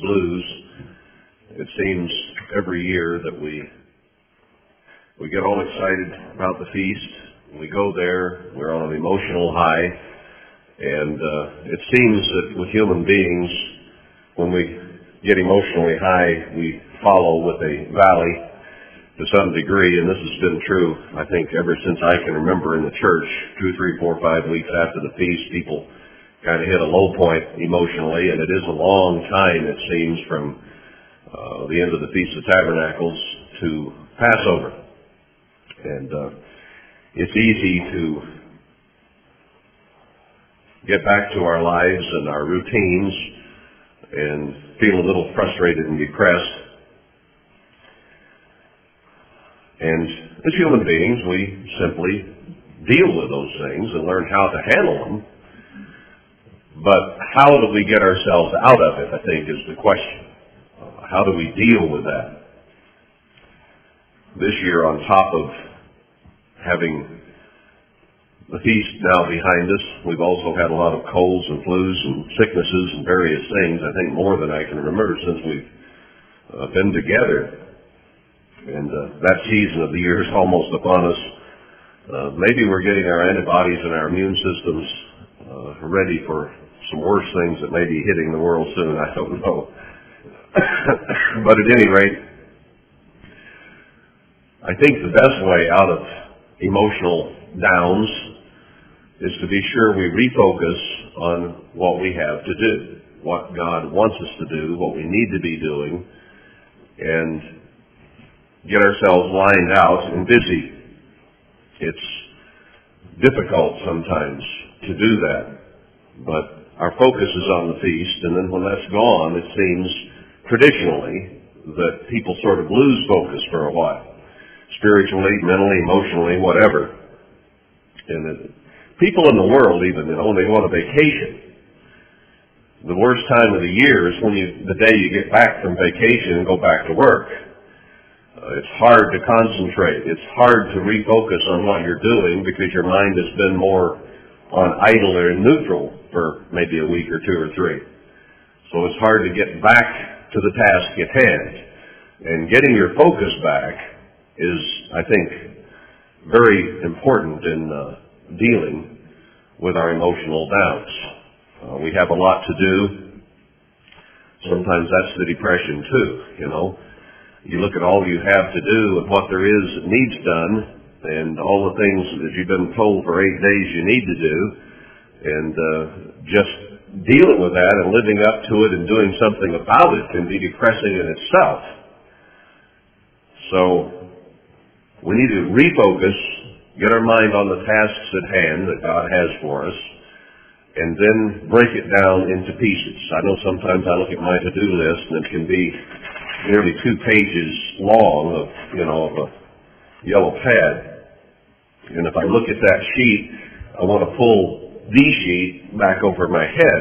blues. It seems every year that we we get all excited about the feast. We go there. We're on an emotional high, and uh, it seems that with human beings, when we get emotionally high, we follow with a valley to some degree, and this has been true, I think, ever since I can remember in the church, two, three, four, five weeks after the feast, people kind of hit a low point emotionally, and it is a long time, it seems, from uh, the end of the Feast of Tabernacles to Passover. And uh, it's easy to get back to our lives and our routines and feel a little frustrated and depressed. And as human beings, we simply deal with those things and learn how to handle them. But how do we get ourselves out of it, I think, is the question. How do we deal with that? This year, on top of having the feast now behind us, we've also had a lot of colds and flus and sicknesses and various things, I think more than I can remember since we've uh, been together. And uh, that season of the year is almost upon us. Uh, maybe we're getting our antibodies and our immune systems uh, ready for some worse things that may be hitting the world soon. I don't know. but at any rate, I think the best way out of emotional downs is to be sure we refocus on what we have to do, what God wants us to do, what we need to be doing, and get ourselves lined out and busy. It's difficult sometimes to do that, but our focus is on the feast, and then when that's gone, it seems traditionally that people sort of lose focus for a while spiritually, mentally, emotionally, whatever. And it, people in the world even, you know, when they go on a vacation, the worst time of the year is when you, the day you get back from vacation and go back to work. Uh, it's hard to concentrate. It's hard to refocus on what you're doing because your mind has been more on idle or neutral for maybe a week or two or three. So it's hard to get back to the task at hand. And getting your focus back is, I think, very important in uh, dealing with our emotional doubts. Uh, we have a lot to do. Sometimes that's the depression too, you know. You look at all you have to do and what there is that needs done and all the things that you've been told for eight days you need to do and uh, just dealing with that and living up to it and doing something about it can be depressing in itself. So we need to refocus, get our mind on the tasks at hand that God has for us, and then break it down into pieces. I know sometimes I look at my to-do list and it can be nearly two pages long of, you know, of a yellow pad. And if I look at that sheet, I want to pull the sheet back over my head.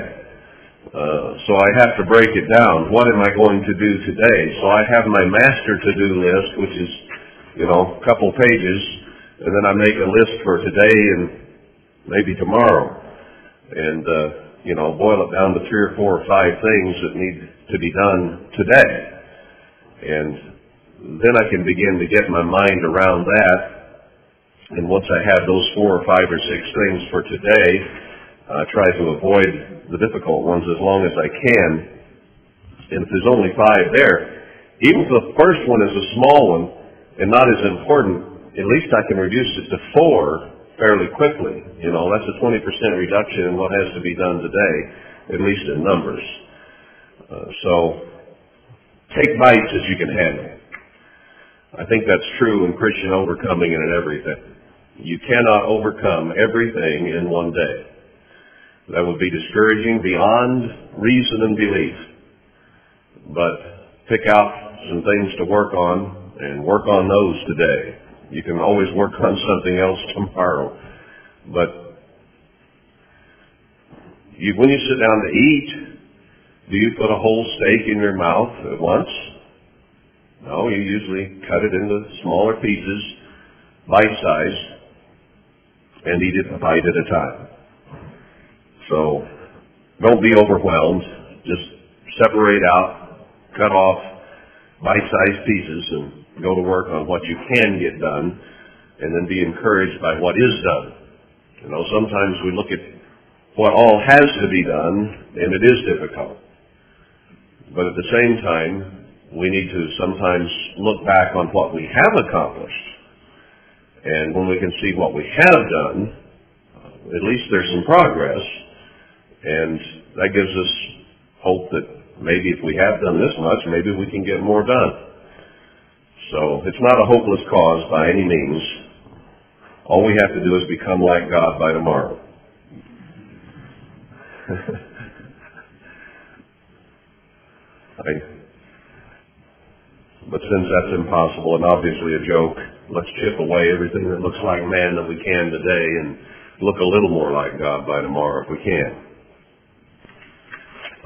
Uh, so I have to break it down. What am I going to do today? So I have my master to-do list, which is you know, a couple pages, and then I make a list for today and maybe tomorrow, and uh, you know, boil it down to three or four or five things that need to be done today, and then I can begin to get my mind around that. And once I have those four or five or six things for today, I try to avoid the difficult ones as long as I can. And if there's only five there, even if the first one is a small one, and not as important, at least I can reduce it to four fairly quickly. You know, that's a 20% reduction in what has to be done today, at least in numbers. Uh, so take bites as you can handle. I think that's true in Christian overcoming and in everything. You cannot overcome everything in one day. That would be discouraging beyond reason and belief. But pick out some things to work on and work on those today. You can always work on something else tomorrow. But you, when you sit down to eat, do you put a whole steak in your mouth at once? No, you usually cut it into smaller pieces, bite-sized, and eat it a bite at a time. So don't be overwhelmed. Just separate out, cut off bite-sized pieces and go to work on what you can get done and then be encouraged by what is done. You know, sometimes we look at what all has to be done and it is difficult. But at the same time, we need to sometimes look back on what we have accomplished. And when we can see what we have done, uh, at least there's some progress. And that gives us hope that maybe if we have done this much, maybe we can get more done. So it's not a hopeless cause by any means. All we have to do is become like God by tomorrow. I, but since that's impossible and obviously a joke, let's chip away everything that looks like man that we can today and look a little more like God by tomorrow if we can.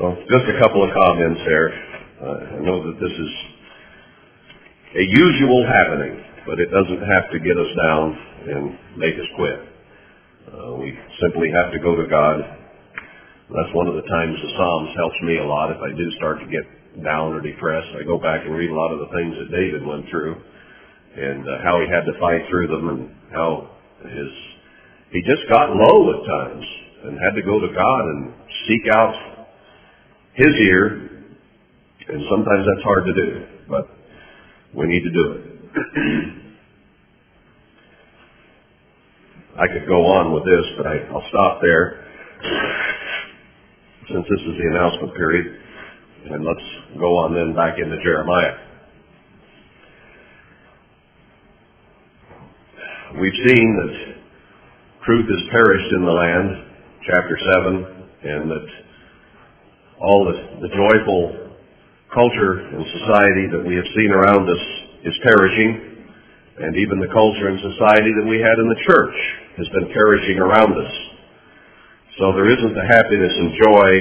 Well, just a couple of comments there. Uh, I know that this is a usual happening, but it doesn't have to get us down and make us quit. Uh, we simply have to go to God. That's one of the times the Psalms helps me a lot if I do start to get down or depressed. I go back and read a lot of the things that David went through and uh, how he had to fight through them and how his he just got low at times and had to go to God and seek out his ear. And sometimes that's hard to do, but we need to do it. I could go on with this, but I, I'll stop there since this is the announcement period. And let's go on then back into Jeremiah. We've seen that truth has perished in the land, chapter 7, and that all the, the joyful culture and society that we have seen around us is perishing, and even the culture and society that we had in the church has been perishing around us. So there isn't the happiness and joy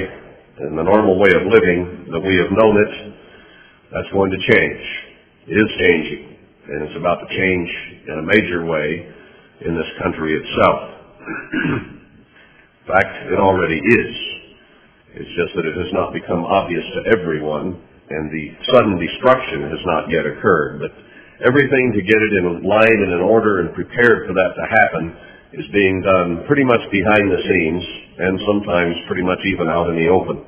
and the normal way of living that we have known it. That's going to change. It is changing, and it's about to change in a major way in this country itself. In fact, it already is. It's just that it has not become obvious to everyone, and the sudden destruction has not yet occurred. But everything to get it in line and in order and prepared for that to happen is being done pretty much behind the scenes, and sometimes pretty much even out in the open.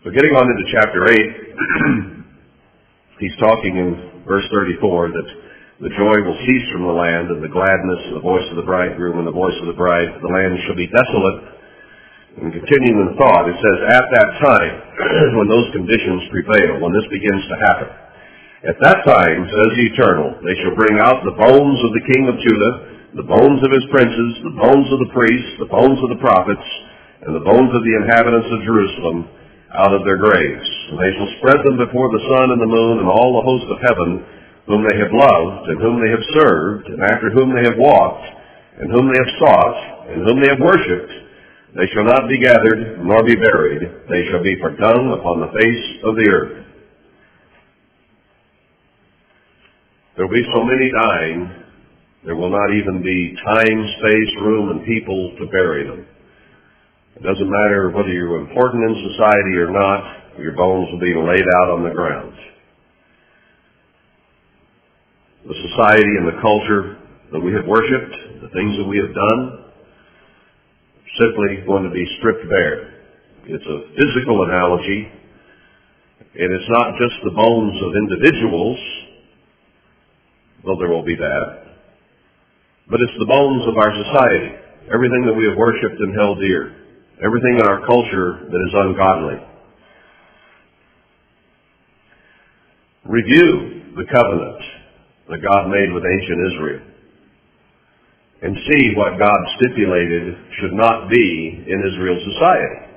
So getting on into chapter 8, he's talking in verse 34 that the joy will cease from the land, and the gladness, and the voice of the bridegroom, and the voice of the bride. The land shall be desolate. And continuing in thought, it says, At that time, when those conditions prevail, when this begins to happen, at that time, says the Eternal, they shall bring out the bones of the king of Judah, the bones of his princes, the bones of the priests, the bones of the prophets, and the bones of the inhabitants of Jerusalem out of their graves. And they shall spread them before the sun and the moon and all the hosts of heaven, whom they have loved, and whom they have served, and after whom they have walked, and whom they have sought, and whom they have worshipped, they shall not be gathered, nor be buried. They shall be forgotten upon the face of the earth. There will be so many dying, there will not even be time, space, room, and people to bury them. It doesn't matter whether you're important in society or not, your bones will be laid out on the ground the society and the culture that we have worshipped, the things that we have done, are simply going to be stripped bare. It's a physical analogy, and it's not just the bones of individuals, though there will be that, but it's the bones of our society, everything that we have worshipped and held dear, everything in our culture that is ungodly. Review the covenant that God made with ancient Israel and see what God stipulated should not be in Israel's society.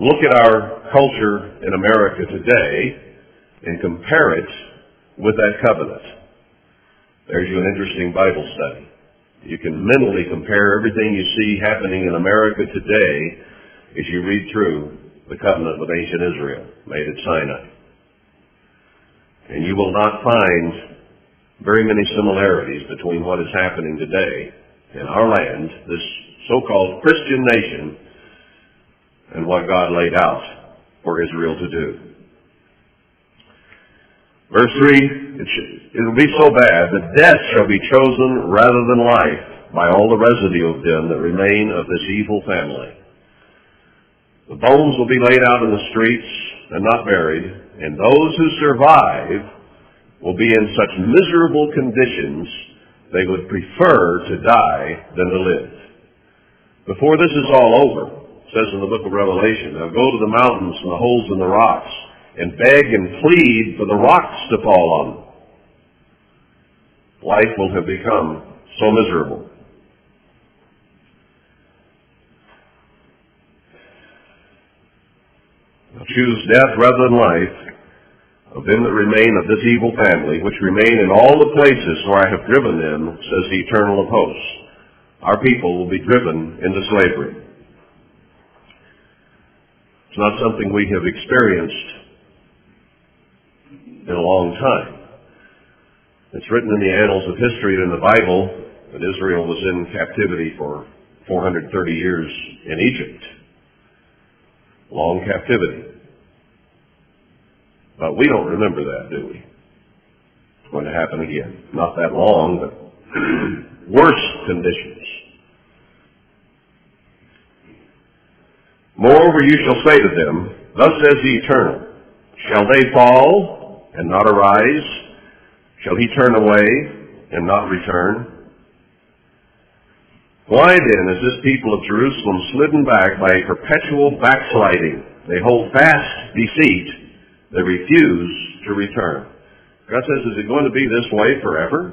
Look at our culture in America today and compare it with that covenant. There's you an interesting Bible study. You can mentally compare everything you see happening in America today as you read through the covenant with ancient Israel made at Sinai. And you will not find very many similarities between what is happening today in our land, this so-called Christian nation and what God laid out for Israel to do. Verse 3, it will be so bad that death shall be chosen rather than life by all the residue of them that remain of this evil family. The bones will be laid out in the streets and not buried, and those who survive will be in such miserable conditions they would prefer to die than to live. Before this is all over, says in the book of Revelation, they'll go to the mountains and the holes in the rocks and beg and plead for the rocks to fall on them. Life will have become so miserable. choose death rather than life of them that remain of this evil family, which remain in all the places where I have driven them, says the eternal of hosts. Our people will be driven into slavery. It's not something we have experienced in a long time. It's written in the annals of history and in the Bible that Israel was in captivity for 430 years in Egypt. Long captivity. But we don't remember that, do we? It's going to happen again. Not that long, but worse conditions. Moreover, you shall say to them, Thus says the Eternal, Shall they fall and not arise? Shall he turn away and not return? Why then is this people of Jerusalem slidden back by a perpetual backsliding? They hold fast deceit they refuse to return. God says, is it going to be this way forever?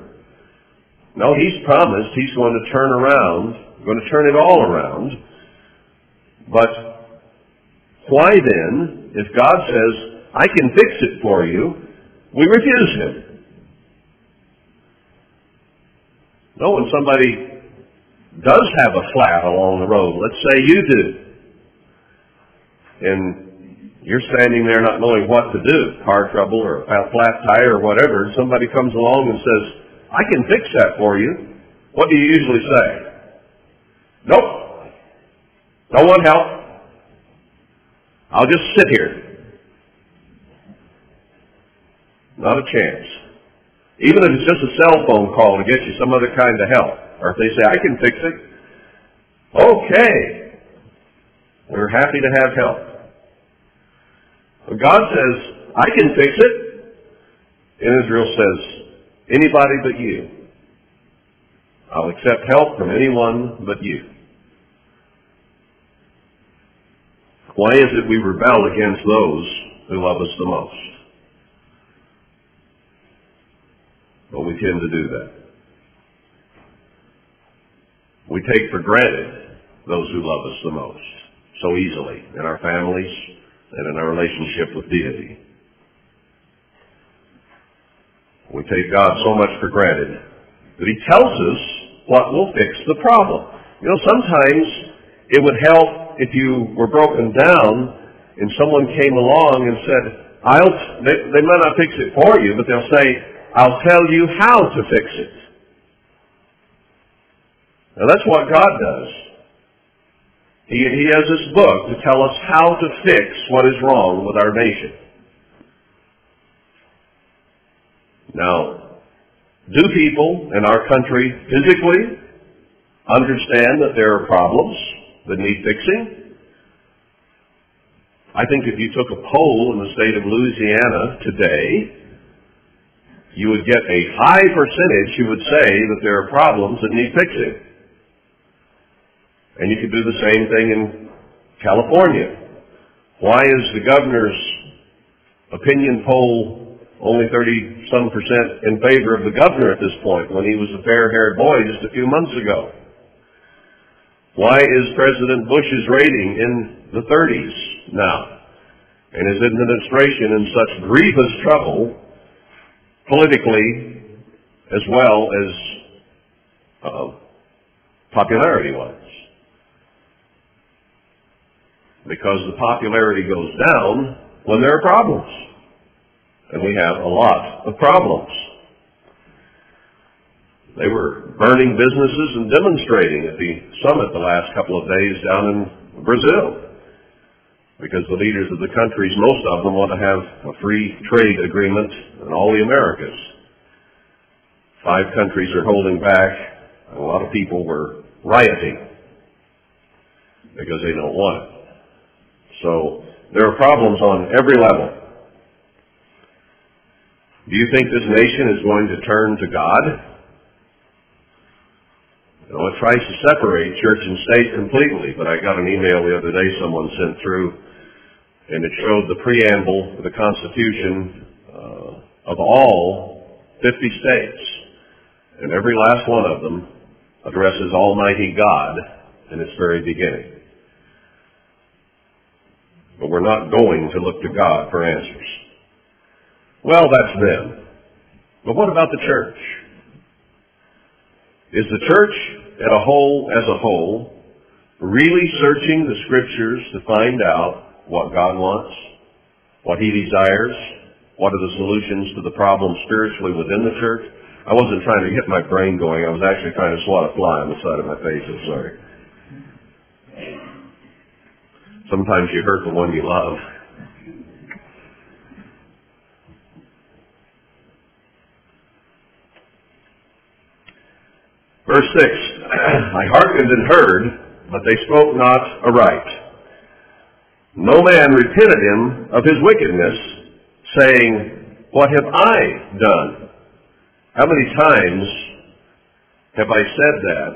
No, He's promised He's going to turn around, going to turn it all around. But why then, if God says, I can fix it for you, we refuse Him? No, when somebody does have a flat along the road, let's say you do, and you're standing there not knowing what to do, car trouble or a flat tire or whatever, and somebody comes along and says, I can fix that for you. What do you usually say? Nope. Don't want help. I'll just sit here. Not a chance. Even if it's just a cell phone call to get you some other kind of help. Or if they say, I can fix it. Okay. We're happy to have help. But God says, I can fix it. And Israel says, anybody but you. I'll accept help from anyone but you. Why is it we rebel against those who love us the most? But we tend to do that. We take for granted those who love us the most so easily in our families, and in our relationship with deity. We take God so much for granted that He tells us what will fix the problem. You know, sometimes it would help if you were broken down and someone came along and said, I'll, they, they might not fix it for you, but they'll say, I'll tell you how to fix it. Now that's what God does. He, he has this book to tell us how to fix what is wrong with our nation. Now, do people in our country physically understand that there are problems that need fixing? I think if you took a poll in the state of Louisiana today, you would get a high percentage who would say that there are problems that need fixing. And you could do the same thing in California. Why is the governor's opinion poll only 30 some percent in favor of the governor at this point when he was a fair-haired boy just a few months ago? Why is President Bush's rating in the 30s now? And his administration in such grievous trouble politically as well as uh, popularity-wise? because the popularity goes down when there are problems. And we have a lot of problems. They were burning businesses and demonstrating at the summit the last couple of days down in Brazil. Because the leaders of the countries, most of them want to have a free trade agreement in all the Americas. Five countries are holding back. And a lot of people were rioting because they don't want it. So there are problems on every level. Do you think this nation is going to turn to God? You know, it tries to separate church and state completely, but I got an email the other day someone sent through, and it showed the preamble to the Constitution uh, of all 50 states. And every last one of them addresses Almighty God in its very beginning. But we're not going to look to God for answers. Well, that's them. But what about the church? Is the church at a whole, as a whole, really searching the scriptures to find out what God wants, what He desires, what are the solutions to the problems spiritually within the church? I wasn't trying to get my brain going. I was actually trying to swat a fly on the side of my face. I'm sorry. Sometimes you hurt the one you love. Verse 6, I hearkened and heard, but they spoke not aright. No man repented him of his wickedness, saying, What have I done? How many times have I said that,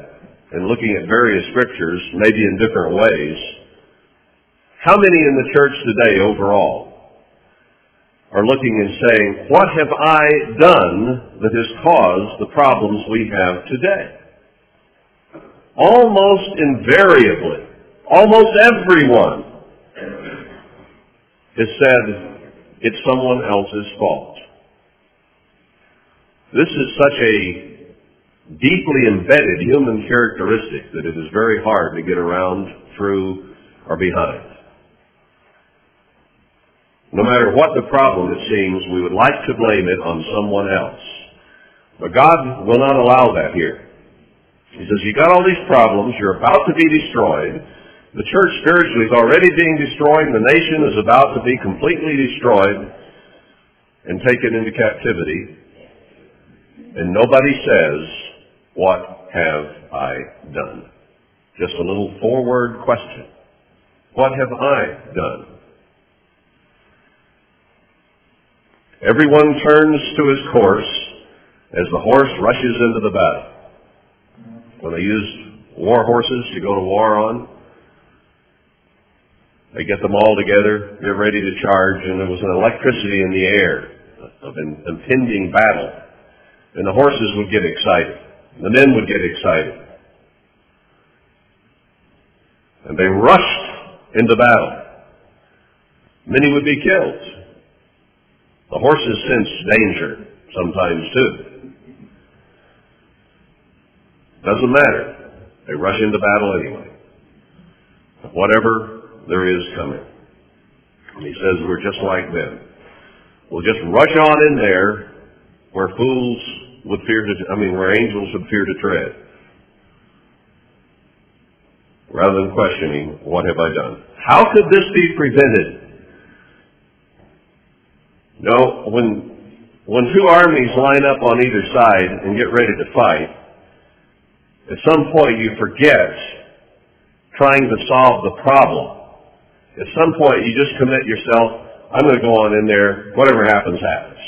and looking at various scriptures, maybe in different ways, how many in the church today overall are looking and saying, what have I done that has caused the problems we have today? Almost invariably, almost everyone has said it's someone else's fault. This is such a deeply embedded human characteristic that it is very hard to get around, through, or behind. No matter what the problem it seems, we would like to blame it on someone else. But God will not allow that here. He says, you got all these problems, you're about to be destroyed. The church spiritually is already being destroyed, and the nation is about to be completely destroyed and taken into captivity. And nobody says, what have I done? Just a little forward question. What have I done? Everyone turns to his course as the horse rushes into the battle when they used war horses to go to war on. They get them all together, They're ready to charge, and there was an electricity in the air of an impending battle. And the horses would get excited. The men would get excited. And they rushed into battle. Many would be killed. The horses sense danger sometimes too. Doesn't matter. They rush into battle anyway. Whatever there is coming. And he says we're just like them. We'll just rush on in there where fools would fear to, I mean, where angels would fear to tread. Rather than questioning, what have I done? How could this be prevented? No, when, when two armies line up on either side and get ready to fight, at some point you forget trying to solve the problem. At some point you just commit yourself, I'm going to go on in there, whatever happens, happens.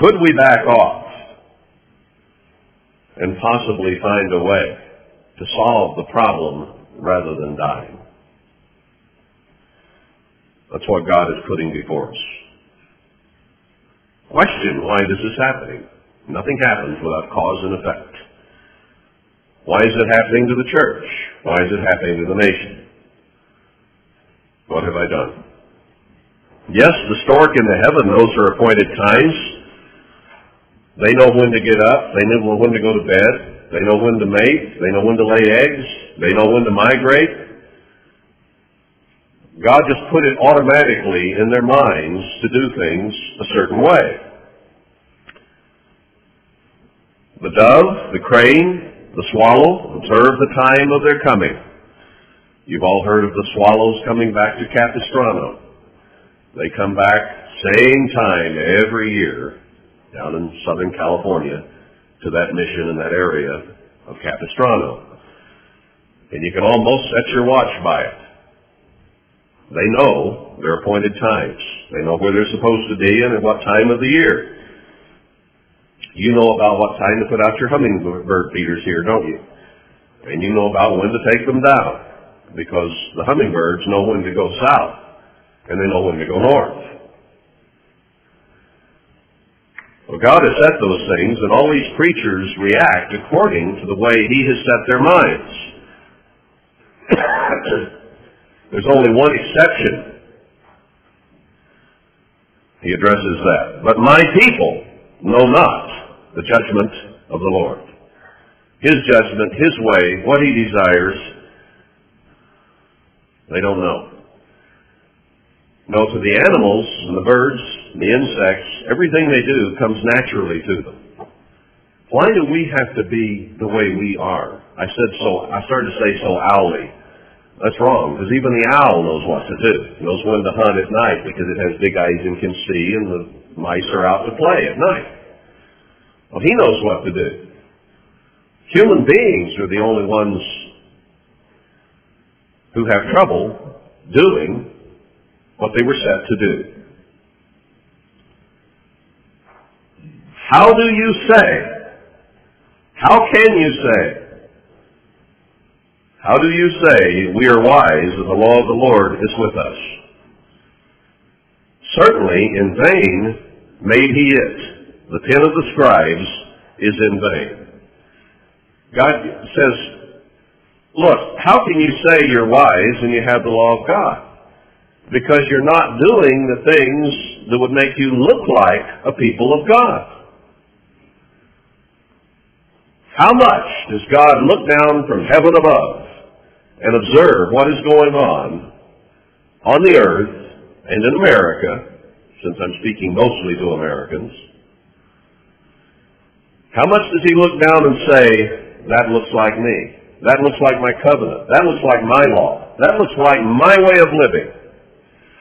Could we back off and possibly find a way to solve the problem rather than dying? That's what God is putting before us question why this is happening. Nothing happens without cause and effect. Why is it happening to the church? Why is it happening to the nation? What have I done? Yes, the stork in the heaven knows her appointed times. They know when to get up. They know when to go to bed. They know when to mate. They know when to lay eggs. They know when to migrate. God just put it automatically in their minds to do things a certain way. The dove, the crane, the swallow, observe the time of their coming. You've all heard of the swallows coming back to Capistrano. They come back same time every year down in Southern California to that mission in that area of Capistrano. And you can almost set your watch by it. They know their appointed times. They know where they're supposed to be and at what time of the year. You know about what time to put out your hummingbird feeders here, don't you? And you know about when to take them down because the hummingbirds know when to go south and they know when to go north. Well, God has set those things, and all these creatures react according to the way He has set their minds. There's only one exception. He addresses that. But my people know not the judgment of the Lord. His judgment, His way, what He desires, they don't know. No, to the animals and the birds and the insects, everything they do comes naturally to them. Why do we have to be the way we are? I said so, I started to say so owly. That's wrong, because even the owl knows what to do. It knows when to hunt at night because it has big eyes and can see, and the mice are out to play at night. Well, he knows what to do. Human beings are the only ones who have trouble doing what they were set to do. How do you say? How can you say? How do you say we are wise and the law of the Lord is with us? Certainly in vain made he it. The pen of the scribes is in vain. God says, Look, how can you say you're wise and you have the law of God? Because you're not doing the things that would make you look like a people of God. How much does God look down from heaven above and observe what is going on on the earth and in America, since I'm speaking mostly to Americans? How much does he look down and say, that looks like me? That looks like my covenant. That looks like my law. That looks like my way of living.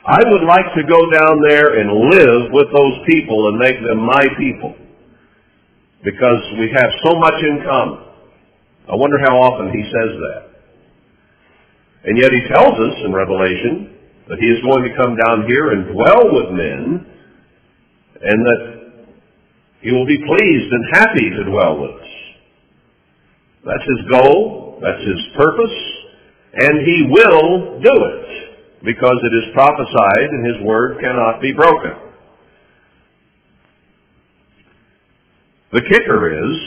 I would like to go down there and live with those people and make them my people. Because we have so much in common. I wonder how often he says that. And yet he tells us in Revelation that he is going to come down here and dwell with men and that he will be pleased and happy to dwell with us. That's his goal. That's his purpose. And he will do it because it is prophesied and his word cannot be broken. The kicker is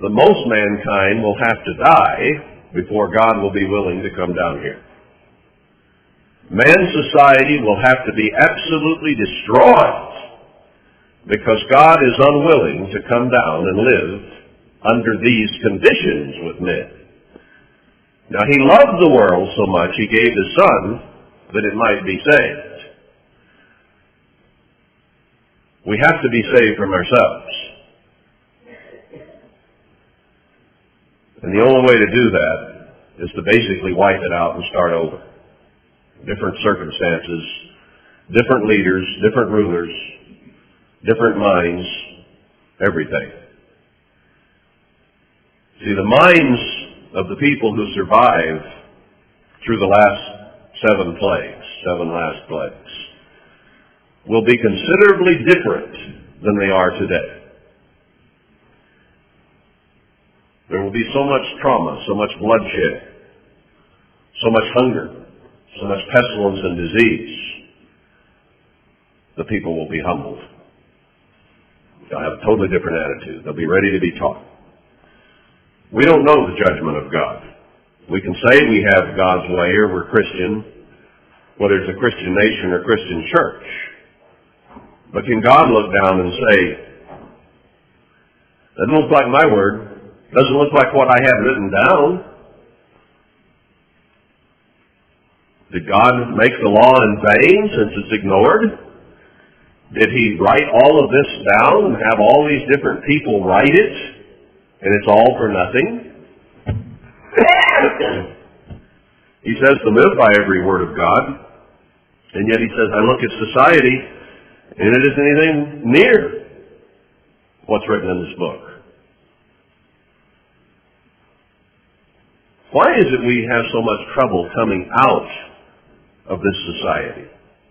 that most mankind will have to die before God will be willing to come down here. Man's society will have to be absolutely destroyed because God is unwilling to come down and live under these conditions with men. Now he loved the world so much he gave his son that it might be saved. We have to be saved from ourselves. And the only way to do that is to basically wipe it out and start over. Different circumstances, different leaders, different rulers, different minds, everything. See, the minds of the people who survive through the last seven plagues, seven last plagues, will be considerably different than they are today. There will be so much trauma, so much bloodshed, so much hunger, so much pestilence and disease. The people will be humbled. They'll have a totally different attitude. They'll be ready to be taught. We don't know the judgment of God. We can say we have God's way or we're Christian, whether it's a Christian nation or Christian church. But can God look down and say, doesn't look like my word, doesn't look like what I have written down. Did God make the law in vain since it's ignored? Did he write all of this down and have all these different people write it? and it's all for nothing. he says to live by every word of God, and yet he says, I look at society, and it isn't anything near what's written in this book. Why is it we have so much trouble coming out of this society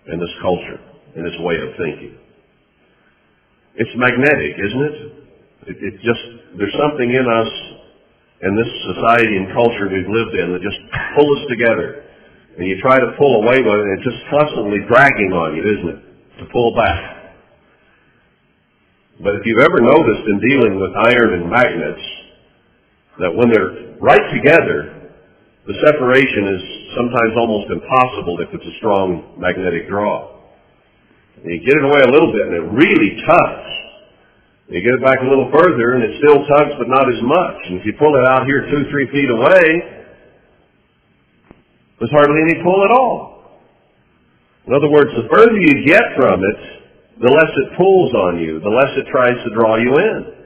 and this culture and this way of thinking? It's magnetic, isn't it? It, it just, there's something in us and this society and culture we've lived in that just pull us together. And you try to pull away with it, and it's just constantly dragging on you, isn't it? To pull back. But if you've ever noticed in dealing with iron and magnets, that when they're right together, the separation is sometimes almost impossible if it's a strong magnetic draw. And you get it away a little bit and it really tugs. You get it back a little further and it still tugs but not as much. And if you pull it out here two, three feet away, there's hardly any pull at all. In other words, the further you get from it, the less it pulls on you, the less it tries to draw you in.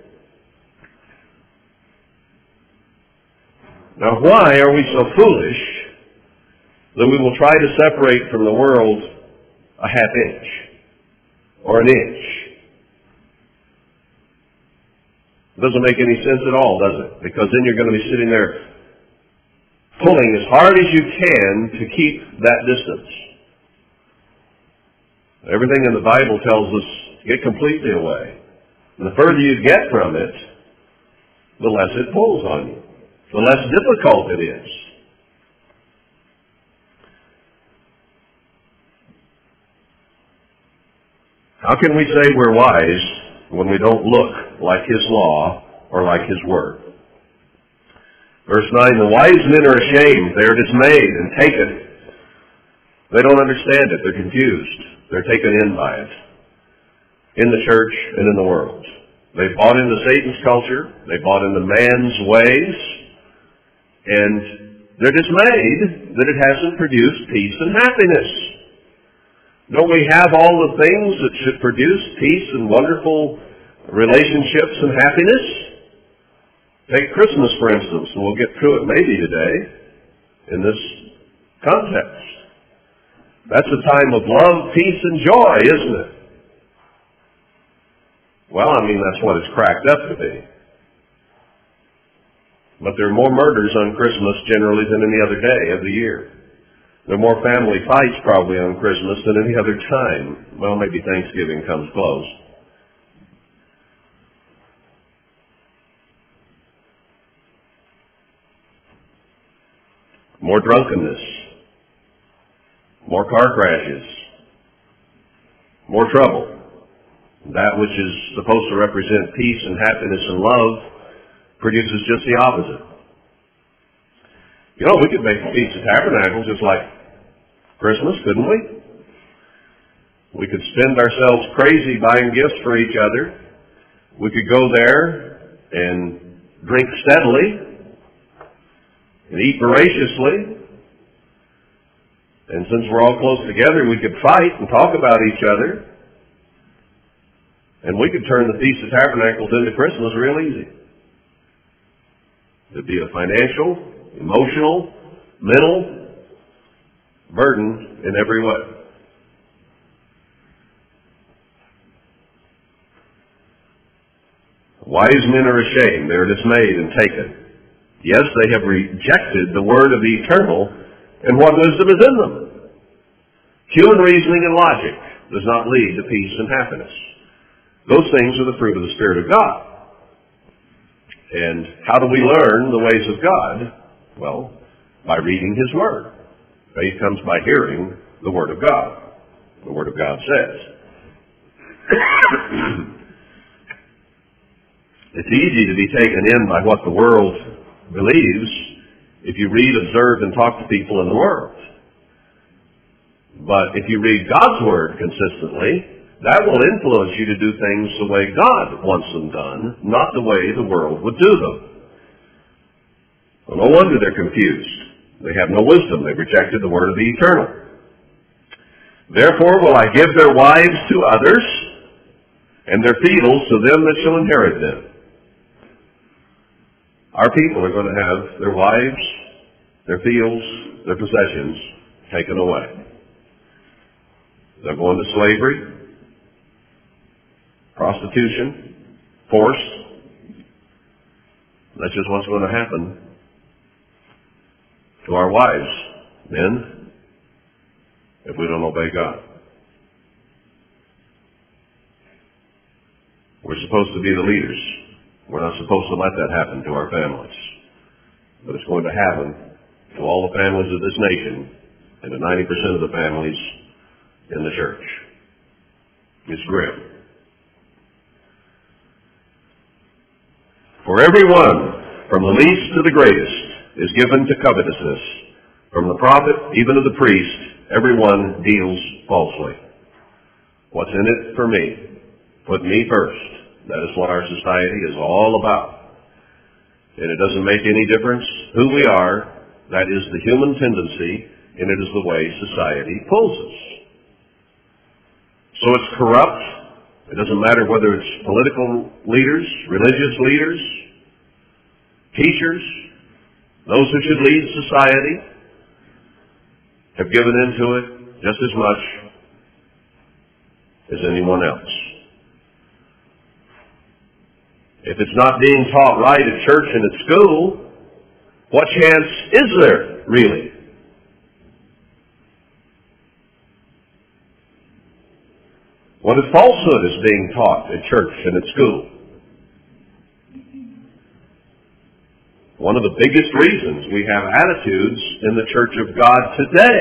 Now why are we so foolish that we will try to separate from the world a half inch or an inch? It doesn't make any sense at all, does it? Because then you're going to be sitting there pulling as hard as you can to keep that distance. Everything in the Bible tells us get completely away. And the further you get from it, the less it pulls on you the less difficult it is. How can we say we're wise when we don't look like His law or like His word? Verse 9, the wise men are ashamed. They are dismayed and taken. They don't understand it. They're confused. They're taken in by it. In the church and in the world. They bought into Satan's culture. They bought into man's ways. And they're dismayed that it hasn't produced peace and happiness. Don't we have all the things that should produce peace and wonderful relationships and happiness? Take Christmas, for instance, and we'll get to it maybe today in this context. That's a time of love, peace, and joy, isn't it? Well, I mean, that's what it's cracked up to be. But there are more murders on Christmas generally than any other day of the year. There are more family fights probably on Christmas than any other time. Well, maybe Thanksgiving comes close. More drunkenness. More car crashes. More trouble. That which is supposed to represent peace and happiness and love produces just the opposite. You know, we could make a Feast of Tabernacles just like Christmas, couldn't we? We could spend ourselves crazy buying gifts for each other. We could go there and drink steadily and eat voraciously. And since we're all close together, we could fight and talk about each other. And we could turn the Feast of Tabernacles into Christmas real easy. It'd be a financial, emotional, mental burden in every way. Wise men are ashamed. They are dismayed and taken. Yes, they have rejected the word of the eternal and what wisdom is in them. Human reasoning and logic does not lead to peace and happiness. Those things are the fruit of the Spirit of God. And how do we learn the ways of God? Well, by reading His Word. Faith comes by hearing the Word of God. The Word of God says. it's easy to be taken in by what the world believes if you read, observe, and talk to people in the world. But if you read God's Word consistently, that will influence you to do things the way God wants them done, not the way the world would do them. Well, no wonder they're confused. They have no wisdom. They've rejected the word of the eternal. Therefore will I give their wives to others, and their fields to them that shall inherit them. Our people are going to have their wives, their fields, their possessions taken away. They're going to slavery, prostitution, force. That's just what's going to happen to our wives, men, if we don't obey God. We're supposed to be the leaders. We're not supposed to let that happen to our families. But it's going to happen to all the families of this nation and to 90% of the families in the church. It's grim. For everyone, from the least to the greatest, is given to covetousness. From the prophet, even to the priest, everyone deals falsely. What's in it for me? Put me first. That is what our society is all about. And it doesn't make any difference who we are. That is the human tendency, and it is the way society pulls us. So it's corrupt. It doesn't matter whether it's political leaders, religious leaders, teachers, those who should lead society have given into it just as much as anyone else. If it's not being taught right at church and at school, what chance is there, really? What if falsehood is being taught at church and at school? One of the biggest reasons we have attitudes in the Church of God today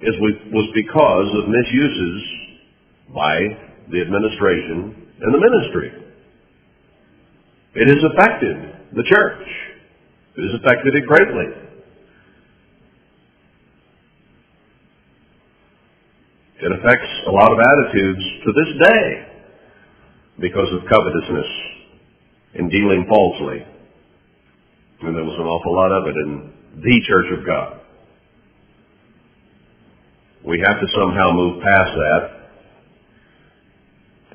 is was because of misuses by the administration and the ministry. It has affected the church. It has affected it greatly. It affects a lot of attitudes to this day because of covetousness and dealing falsely. And there was an awful lot of it in the Church of God. We have to somehow move past that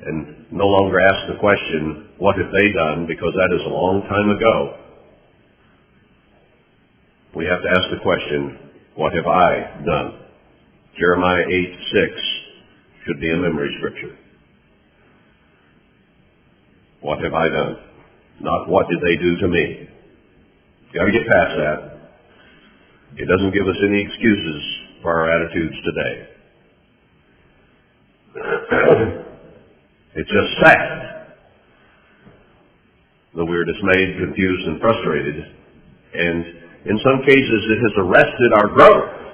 and no longer ask the question, what have they done? Because that is a long time ago. We have to ask the question, what have I done? Jeremiah 8, 6 should be a memory scripture. What have I done? Not what did they do to me? Got to get past that. It doesn't give us any excuses for our attitudes today. it's just sad that we're dismayed, confused, and frustrated. And in some cases, it has arrested our growth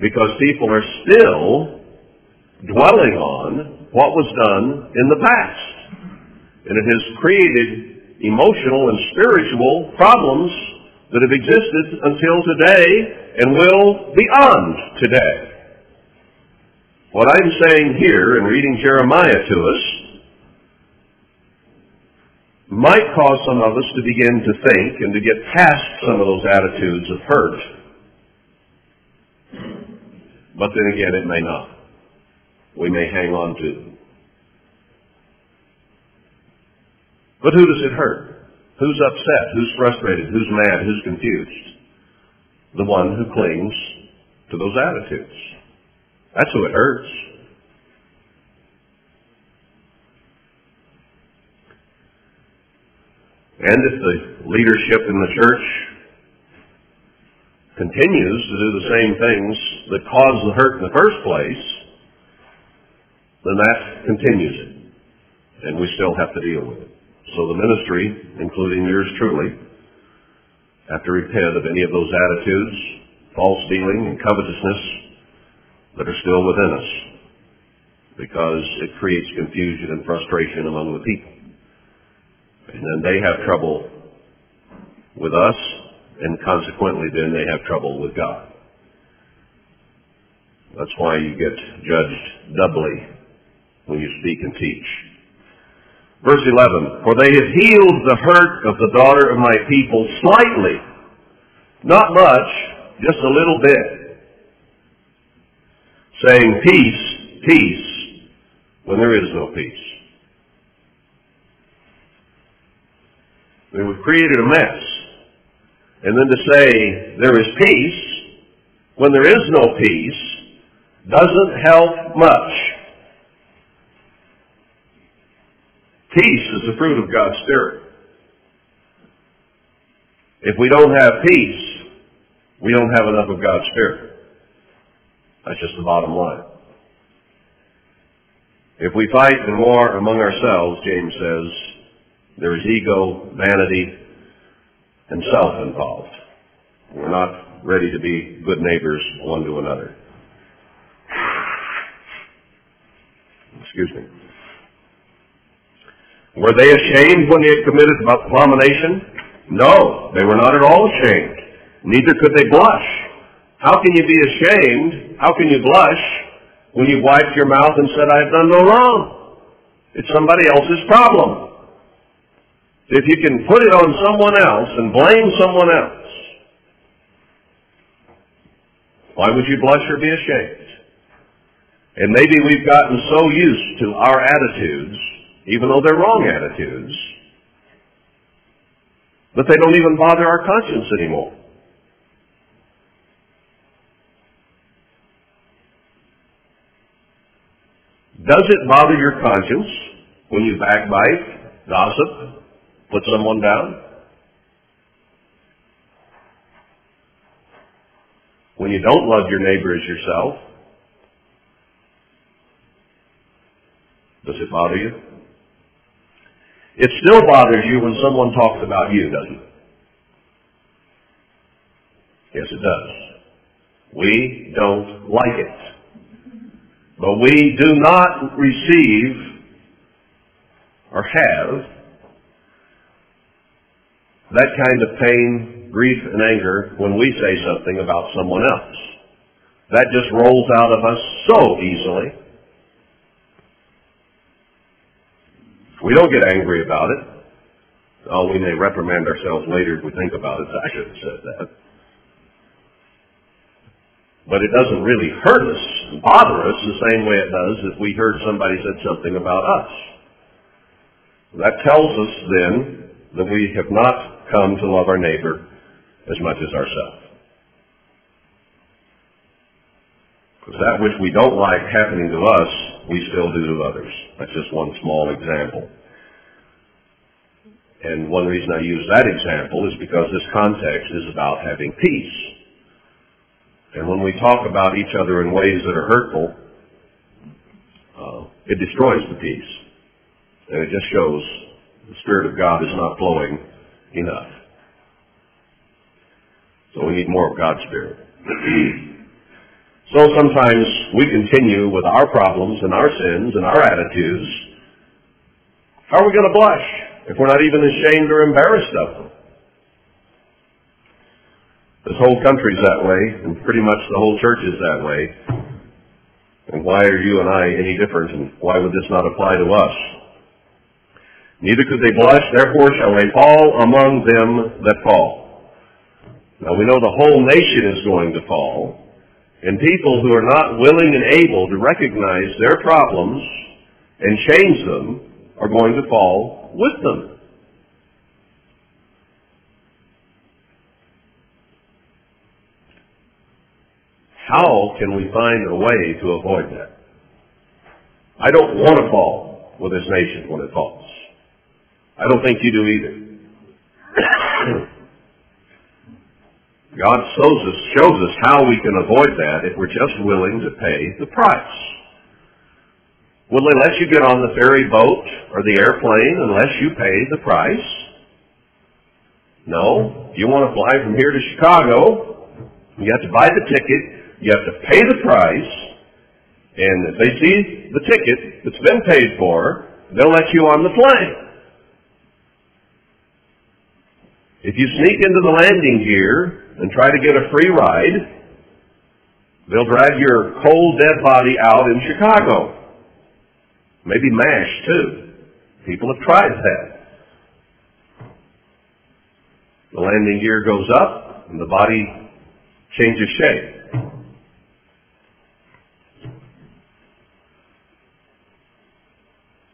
because people are still dwelling on what was done in the past. And it has created emotional and spiritual problems that have existed until today and will beyond today. What I'm saying here in reading Jeremiah to us might cause some of us to begin to think and to get past some of those attitudes of hurt. But then again, it may not. We may hang on to them. But who does it hurt? Who's upset? Who's frustrated? Who's mad? Who's confused? The one who clings to those attitudes. That's who it hurts. And if the leadership in the church continues to do the same things that caused the hurt in the first place, then that continues it. And we still have to deal with it. So the ministry, including yours truly, have to repent of any of those attitudes, false dealing and covetousness that are still within us because it creates confusion and frustration among the people. And then they have trouble with us, and consequently then they have trouble with God. That's why you get judged doubly when you speak and teach. Verse 11, For they have healed the hurt of the daughter of my people slightly, not much, just a little bit, saying, Peace, peace, when there is no peace. Mean, we've created a mess. And then to say there is peace when there is no peace doesn't help much. Peace is the fruit of God's Spirit. If we don't have peace, we don't have enough of God's Spirit. That's just the bottom line. If we fight and war among ourselves, James says, there is ego, vanity, and self involved. We're not ready to be good neighbors one to another. Excuse me. Were they ashamed when they had committed abomination? No, they were not at all ashamed. Neither could they blush. How can you be ashamed? How can you blush when you've wiped your mouth and said, I have done no wrong? It's somebody else's problem. If you can put it on someone else and blame someone else, why would you blush or be ashamed? And maybe we've gotten so used to our attitudes, even though they're wrong attitudes, that they don't even bother our conscience anymore. Does it bother your conscience when you backbite, gossip, put someone down? When you don't love your neighbor as yourself? Does it bother you? It still bothers you when someone talks about you, doesn't it? Yes, it does. We don't like it. But we do not receive or have that kind of pain, grief, and anger when we say something about someone else. That just rolls out of us so easily. We don't get angry about it. Oh, we may reprimand ourselves later if we think about it. I should have said that. But it doesn't really hurt us and bother us the same way it does if we heard somebody said something about us. That tells us then that we have not come to love our neighbor as much as ourselves. Because that which we don't like happening to us, we still do to others. That's just one small example. And one reason I use that example is because this context is about having peace. And when we talk about each other in ways that are hurtful, uh, it destroys the peace. And it just shows the Spirit of God is not flowing enough. So we need more of God's Spirit. so sometimes we continue with our problems and our sins and our attitudes. How are we going to blush if we're not even ashamed or embarrassed of them? This whole country's that way, and pretty much the whole church is that way. And why are you and I any different, and why would this not apply to us? Neither could they blush, therefore shall they fall among them that fall. Now we know the whole nation is going to fall, and people who are not willing and able to recognize their problems and change them are going to fall with them. How can we find a way to avoid that? I don't want to fall with this nation when it falls. I don't think you do either. God shows us, shows us how we can avoid that if we're just willing to pay the price. Will they let you get on the ferry boat or the airplane unless you pay the price? No. If you want to fly from here to Chicago, you have to buy the ticket, you have to pay the price, and if they see the ticket that's been paid for, they'll let you on the plane. If you sneak into the landing gear and try to get a free ride, they'll drag your cold dead body out in Chicago. Maybe MASH too. People have tried that. The landing gear goes up and the body changes shape.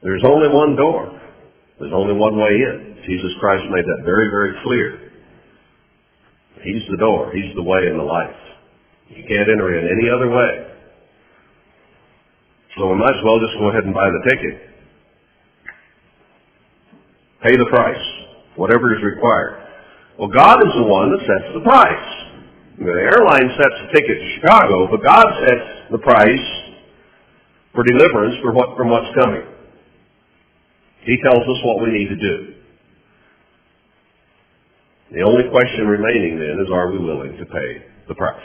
There's only one door. There's only one way in. Jesus Christ made that very, very clear. He's the door. He's the way and the life. You can't enter in any other way. So we might as well just go ahead and buy the ticket. Pay the price, whatever is required. Well, God is the one that sets the price. The airline sets the ticket to Chicago, but God sets the price for deliverance for what, from what's coming. He tells us what we need to do. The only question remaining then is are we willing to pay the price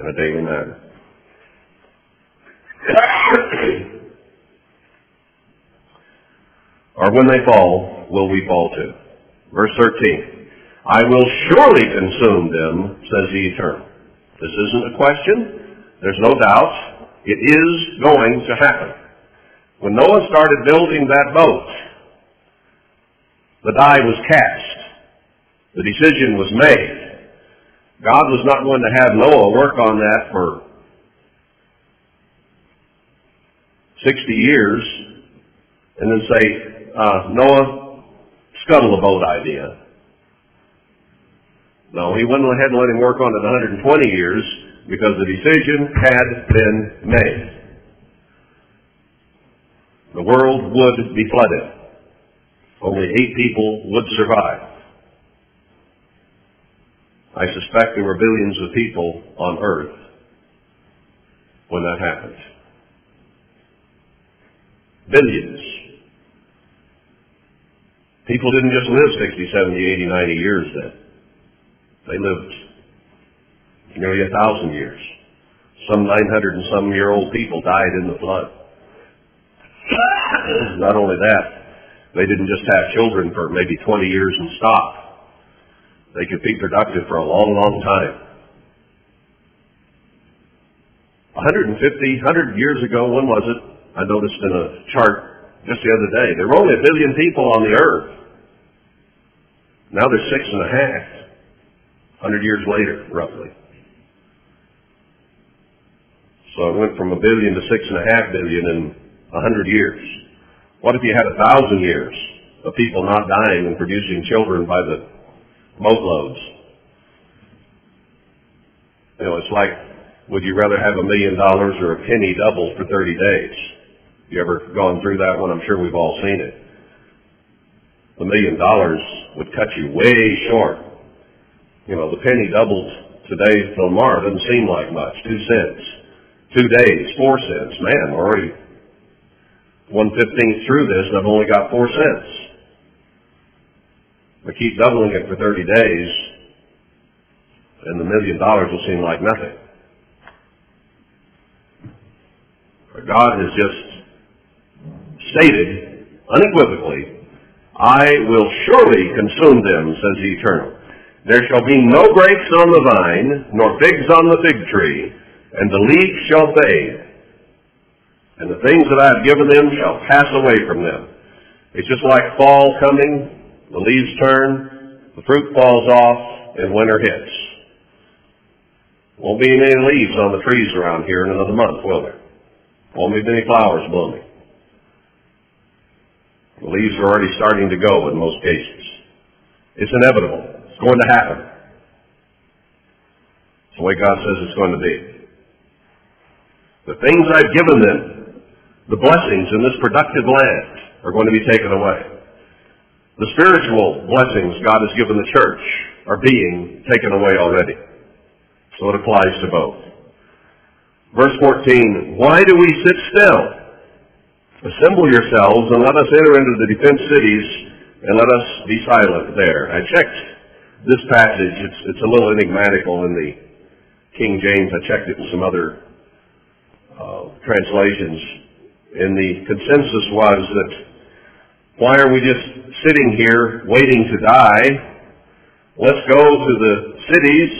in a daily manner? or when they fall, will we fall too? Verse 13. I will surely consume them, says the Eternal. This isn't a question. There's no doubt. It is going to happen. When Noah started building that boat, the die was cast. The decision was made. God was not going to have Noah work on that for 60 years and then say, uh, Noah, scuttle the boat idea. No, he went ahead and let him work on it 120 years because the decision had been made. The world would be flooded. Only eight people would survive. I suspect there were billions of people on earth when that happened. Billions. People didn't just live 60, 70, 80, 90 years then. They lived nearly a thousand years. Some 900 and some year old people died in the flood. Not only that, they didn't just have children for maybe 20 years and stop. They could be productive for a long, long time. 150, 100 years ago, when was it? I noticed in a chart just the other day. There were only a billion people on the earth. Now there's six and a half. 100 years later, roughly. So it went from a billion to six and a half billion in a hundred years. What if you had a thousand years of people not dying and producing children by the boatloads. You know, it's like, would you rather have a million dollars or a penny double for 30 days? You ever gone through that one? I'm sure we've all seen it. The million dollars would cut you way short. You know, the penny doubled today till tomorrow doesn't seem like much. Two cents. Two days, four cents. Man, already one fifteenth through this and I've only got four cents. We keep doubling it for 30 days, and the million dollars will seem like nothing. But God has just stated unequivocally, I will surely consume them, says the Eternal. There shall be no grapes on the vine, nor figs on the fig tree, and the leaf shall fade. And the things that I have given them shall pass away from them. It's just like fall coming the leaves turn, the fruit falls off, and winter hits. Won't be any leaves on the trees around here in another month, will there? Won't be many flowers blooming. The leaves are already starting to go in most cases. It's inevitable. It's going to happen. It's the way God says it's going to be. The things I've given them, the blessings in this productive land, are going to be taken away. The spiritual blessings God has given the church are being taken away already. So it applies to both. Verse 14, why do we sit still? Assemble yourselves and let us enter into the defense cities and let us be silent there. I checked this passage. It's, it's a little enigmatical in the King James. I checked it in some other uh, translations. And the consensus was that why are we just sitting here waiting to die. Let's go to the cities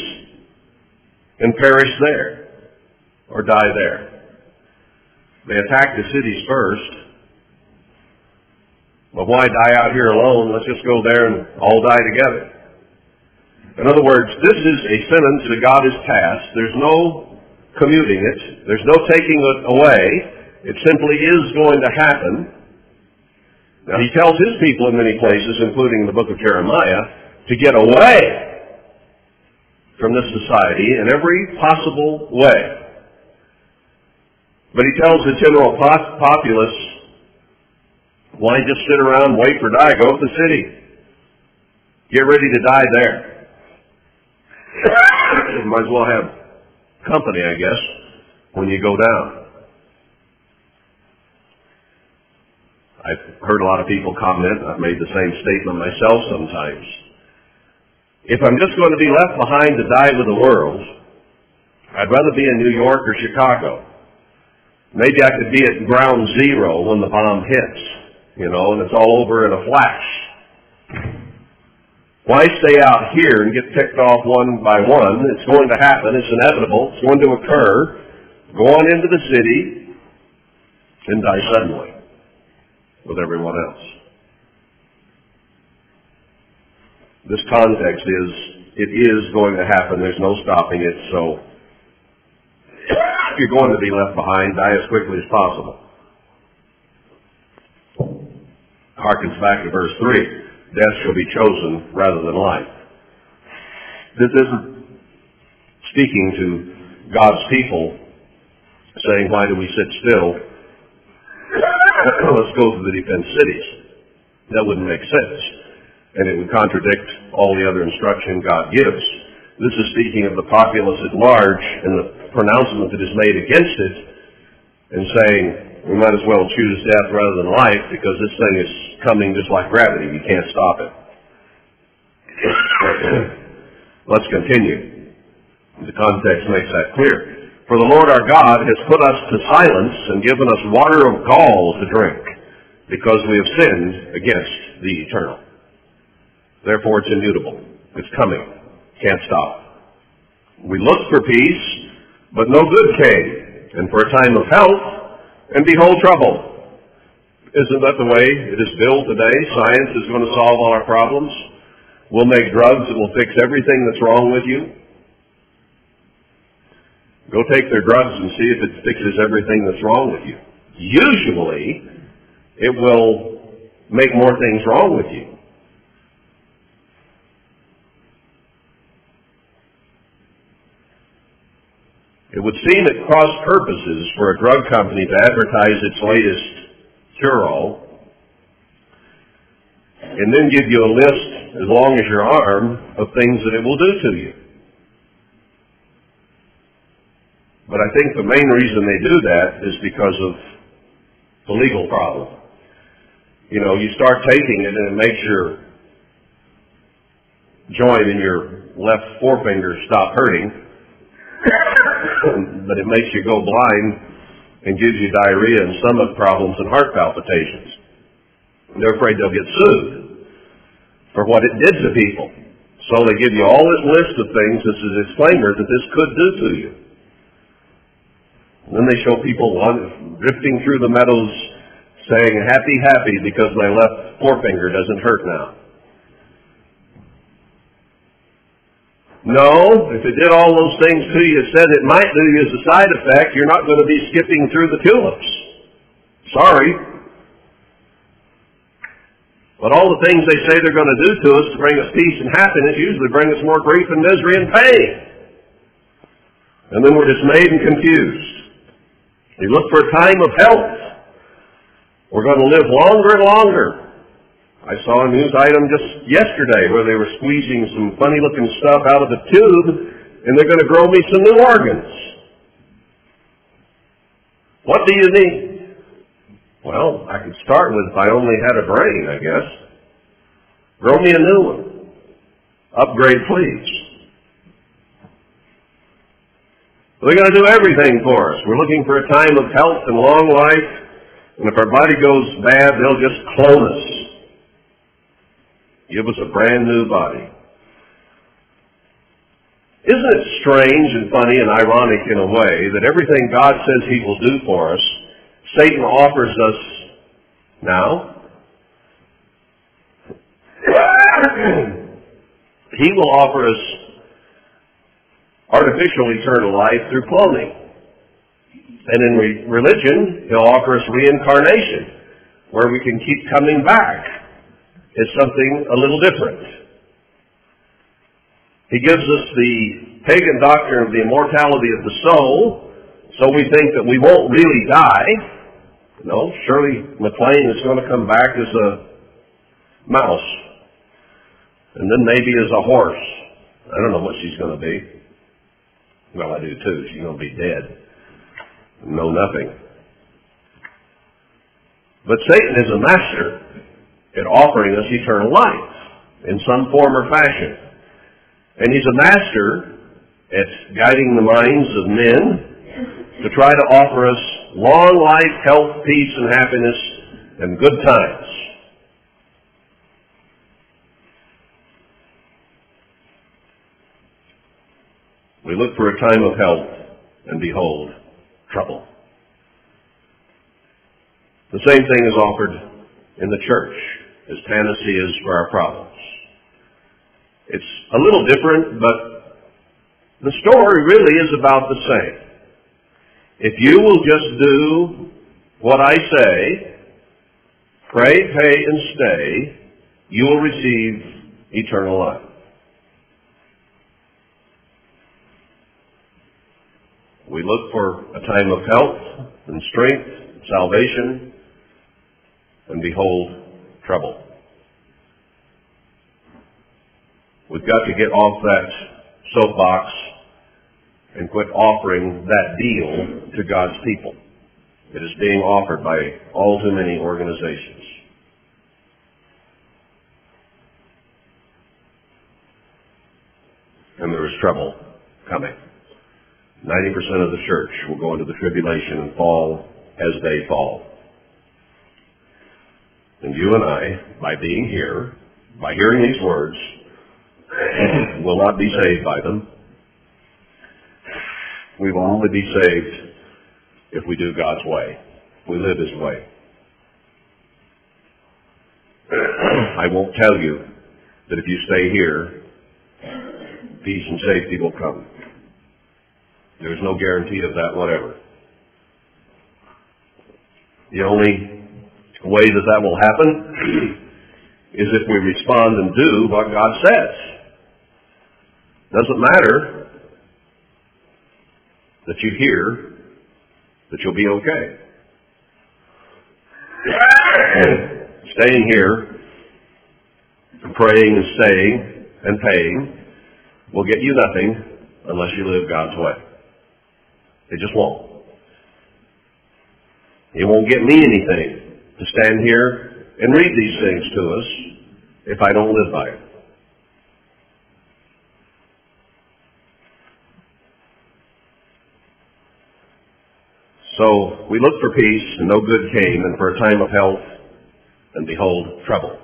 and perish there or die there. They attacked the cities first. But why die out here alone? Let's just go there and all die together. In other words, this is a sentence that God has passed. There's no commuting it. There's no taking it away. It simply is going to happen. Now he tells his people in many places, including the book of Jeremiah, to get away from this society in every possible way. But he tells the general populace, why just sit around and wait for die? Go to the city. Get ready to die there. Might as well have company, I guess, when you go down. I've heard a lot of people comment, I've made the same statement myself sometimes. If I'm just going to be left behind to die with the world, I'd rather be in New York or Chicago. Maybe I could be at ground zero when the bomb hits, you know, and it's all over in a flash. Why stay out here and get picked off one by one? It's going to happen. It's inevitable. It's going to occur. Go on into the city and die suddenly with everyone else. This context is, it is going to happen. There's no stopping it. So if you're going to be left behind, die as quickly as possible. Harkens back to verse 3 death shall be chosen rather than life. This isn't speaking to God's people saying, why do we sit still? Let's go to the defense cities. That wouldn't make sense. And it would contradict all the other instruction God gives. This is speaking of the populace at large and the pronouncement that is made against it and saying, we might as well choose death rather than life because this thing is coming just like gravity. You can't stop it. Let's continue. The context makes that clear. For the Lord our God has put us to silence and given us water of gall to drink because we have sinned against the eternal. Therefore it's immutable. It's coming. Can't stop. We looked for peace, but no good came. And for a time of health, and behold trouble. Isn't that the way it is billed today? Science is going to solve all our problems. We'll make drugs that will fix everything that's wrong with you. Go take their drugs and see if it fixes everything that's wrong with you. Usually, it will make more things wrong with you. It would seem at cross purposes for a drug company to advertise its latest cure-all and then give you a list as long as your arm of things that it will do to you. But I think the main reason they do that is because of the legal problem. You know, you start taking it and it makes your joint in your left forefinger stop hurting but it makes you go blind and gives you diarrhea and stomach problems and heart palpitations. They're afraid they'll get sued for what it did to people. So they give you all this list of things as a disclaimer that this could do to you. And then they show people drifting through the meadows saying, happy, happy, because my left forefinger doesn't hurt now. No, if it did all those things to you said it might do you as a side effect, you're not going to be skipping through the tulips. Sorry. But all the things they say they're going to do to us to bring us peace and happiness usually bring us more grief and misery and pain. And then we're dismayed and confused. We look for a time of health. We're going to live longer and longer. I saw a news item just yesterday where they were squeezing some funny looking stuff out of the tube and they're going to grow me some new organs. What do you need? Well, I could start with if I only had a brain, I guess. Grow me a new one. Upgrade, please. They're going to do everything for us. We're looking for a time of health and long life. And if our body goes bad, they'll just clone us. Give us a brand new body. Isn't it strange and funny and ironic in a way that everything God says He will do for us, Satan offers us now? he will offer us artificial eternal life through cloning. And in re- religion, he'll offer us reincarnation, where we can keep coming back is something a little different. He gives us the pagan doctrine of the immortality of the soul, so we think that we won't really die. No, Shirley MacLaine is going to come back as a mouse, and then maybe as a horse. I don't know what she's going to be. Well, I do too. She's going to be dead. Know nothing. But Satan is a master at offering us eternal life in some form or fashion. And he's a master at guiding the minds of men to try to offer us long life, health, peace, and happiness, and good times. We look for a time of health, and behold, trouble. The same thing is offered in the church as panaceas for our problems. It's a little different, but the story really is about the same. If you will just do what I say, pray, pay, and stay, you will receive eternal life. We look for a time of health and strength, salvation, and behold, trouble. We've got to get off that soapbox and quit offering that deal to God's people. It is being offered by all too many organizations. And there is trouble coming. 90% of the church will go into the tribulation and fall as they fall. And you and I, by being here, by hearing these words, will not be saved by them. We will only be saved if we do God's way. We live His way. I won't tell you that if you stay here, peace and safety will come. There's no guarantee of that whatever. The only way that that will happen is if we respond and do what God says. Doesn't matter that you hear that you'll be okay. Staying here, praying and staying and paying will get you nothing unless you live God's way. It just won't. It won't get me anything to stand here and read these things to us if I don't live by it. So we looked for peace, and no good came, and for a time of health, and behold, trouble.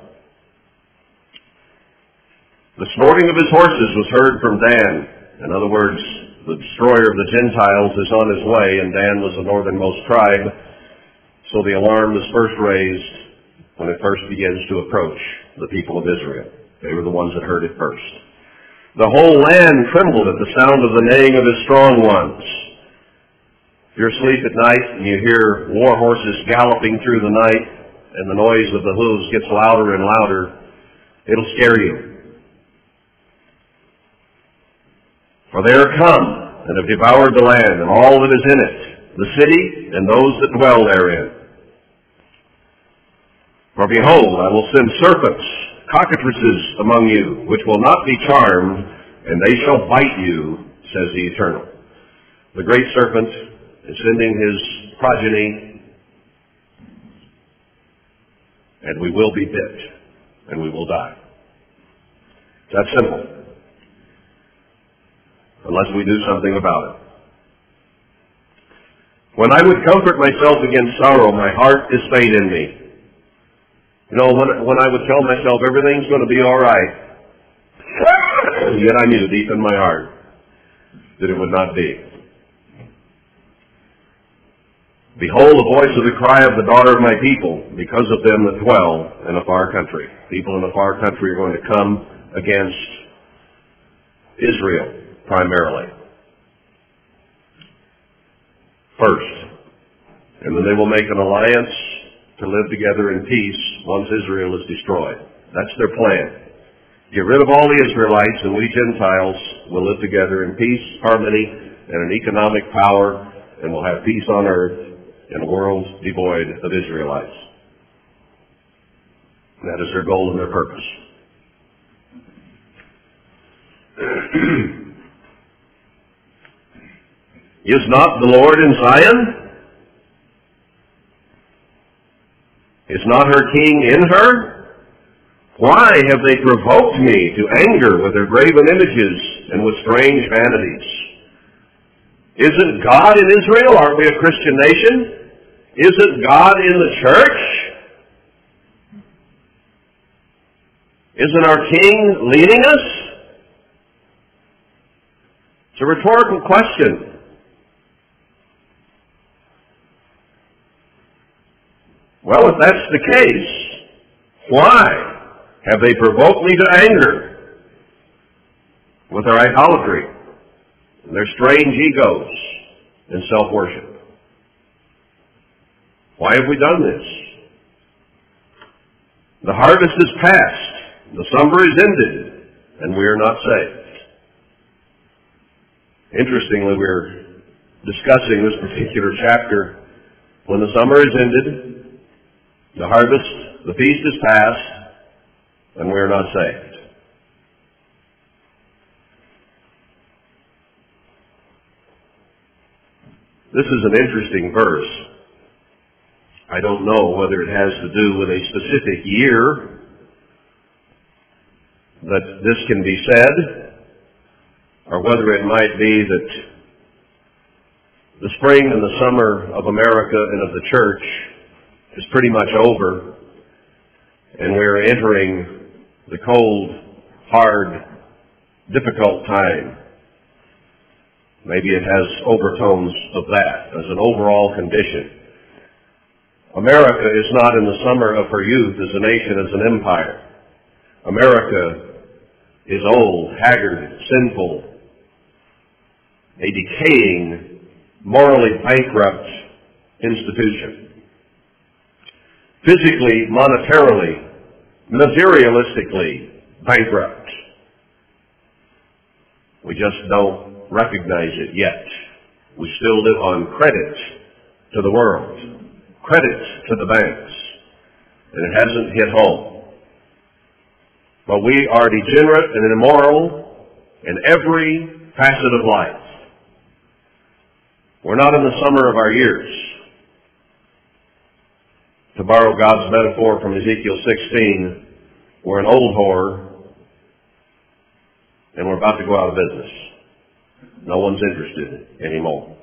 The snorting of his horses was heard from Dan. In other words, the destroyer of the Gentiles is on his way, and Dan was the northernmost tribe. So the alarm is first raised when it first begins to approach the people of Israel. They were the ones that heard it first. The whole land trembled at the sound of the neighing of his strong ones. If you're asleep at night and you hear war horses galloping through the night and the noise of the hooves gets louder and louder, it'll scare you. For they are come and have devoured the land and all that is in it, the city and those that dwell therein. For behold, I will send serpents, cockatrices among you, which will not be charmed, and they shall bite you, says the Eternal. The great serpent is sending his progeny, and we will be bit, and we will die. It's that simple. Unless we do something about it. When I would comfort myself against sorrow, my heart is faint in me. You know, when, when I would tell myself everything's going to be all right, yet I knew deep in my heart that it would not be. Behold the voice of the cry of the daughter of my people, because of them that dwell in a far country. People in a far country are going to come against Israel, primarily. First. And then they will make an alliance to live together in peace once Israel is destroyed. That's their plan. Get rid of all the Israelites and we Gentiles will live together in peace, harmony, and an economic power, and we'll have peace on earth in a world devoid of Israelites. That is their goal and their purpose. is not the Lord in Zion? Is not her king in her? Why have they provoked me to anger with their graven images and with strange vanities? Isn't God in Israel? Aren't we a Christian nation? Isn't God in the church? Isn't our King leading us? It's a rhetorical question. Well, if that's the case, why have they provoked me to anger with their idolatry and their strange egos and self-worship? Why have we done this? The harvest is past, the summer is ended, and we are not saved. Interestingly, we're discussing this particular chapter when the summer is ended, the harvest, the feast is past, and we are not saved. This is an interesting verse. I don't know whether it has to do with a specific year that this can be said, or whether it might be that the spring and the summer of America and of the church is pretty much over, and we're entering the cold, hard, difficult time. Maybe it has overtones of that as an overall condition. America is not in the summer of her youth as a nation, as an empire. America is old, haggard, sinful, a decaying, morally bankrupt institution. Physically, monetarily, materialistically bankrupt. We just don't recognize it yet. We still live on credit to the world, credit to the banks, and it hasn't hit home. But we are degenerate and immoral in every facet of life. We're not in the summer of our years. To borrow God's metaphor from Ezekiel 16, we're an old whore and we're about to go out of business. No one's interested anymore.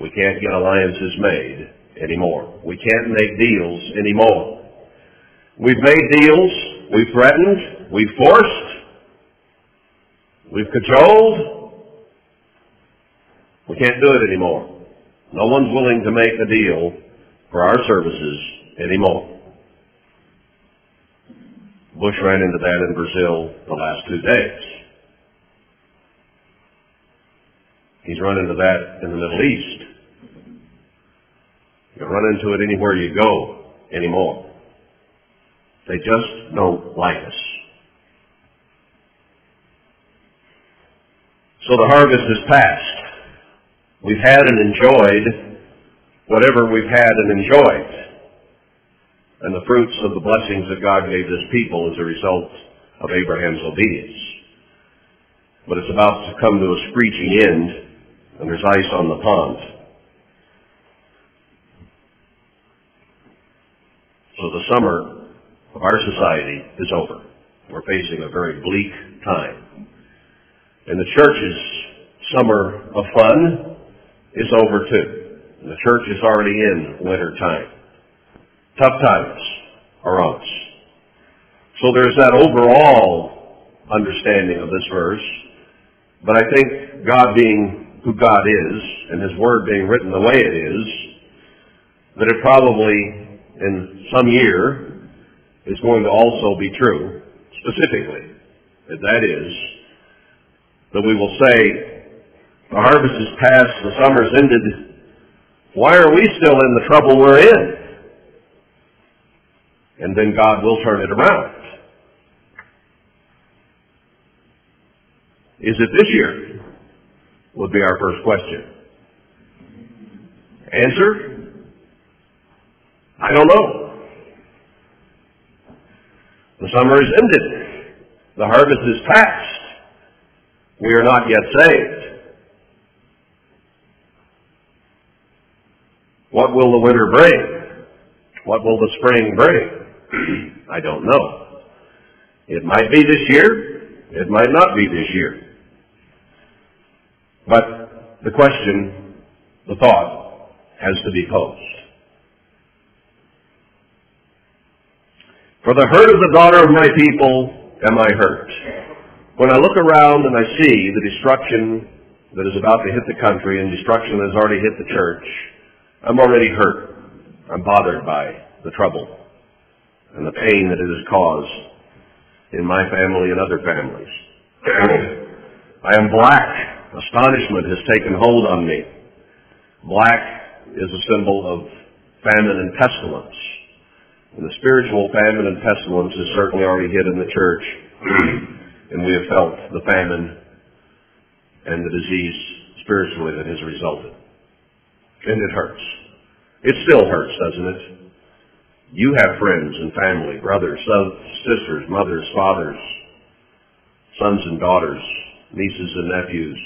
We can't get alliances made anymore. We can't make deals anymore. We've made deals, we've threatened, we've forced, we've cajoled. We can't do it anymore. No one's willing to make a deal for our services anymore. Bush ran into that in Brazil the last two days. He's run into that in the Middle East. You run into it anywhere you go anymore. They just don't like us. So the harvest is past. We've had and enjoyed whatever we've had and enjoyed and the fruits of the blessings that God gave this people as a result of Abraham's obedience. But it's about to come to a screeching end, and there's ice on the pond. So the summer of our society is over. We're facing a very bleak time. And the church's summer of fun is over too. The church is already in winter time. Tough times are on us. So there's that overall understanding of this verse. But I think God being who God is, and His Word being written the way it is, that it probably in some year is going to also be true, specifically. That That is, that we will say, the harvest is past, the summer's ended, why are we still in the trouble we're in? and then God will turn it around. Is it this year? Would be our first question. Answer? I don't know. The summer is ended. The harvest is past. We are not yet saved. What will the winter bring? What will the spring bring? I don't know. It might be this year. It might not be this year. But the question, the thought, has to be posed. For the hurt of the daughter of my people am I hurt. When I look around and I see the destruction that is about to hit the country and destruction that has already hit the church, I'm already hurt. I'm bothered by the trouble and the pain that it has caused in my family and other families. I am black Astonishment has taken hold on me. Black is a symbol of famine and pestilence. And the spiritual famine and pestilence is certainly already hit in the church. and we have felt the famine and the disease spiritually that has resulted. And it hurts. It still hurts, doesn't it? You have friends and family, brothers, sisters, mothers, fathers, sons and daughters, nieces and nephews,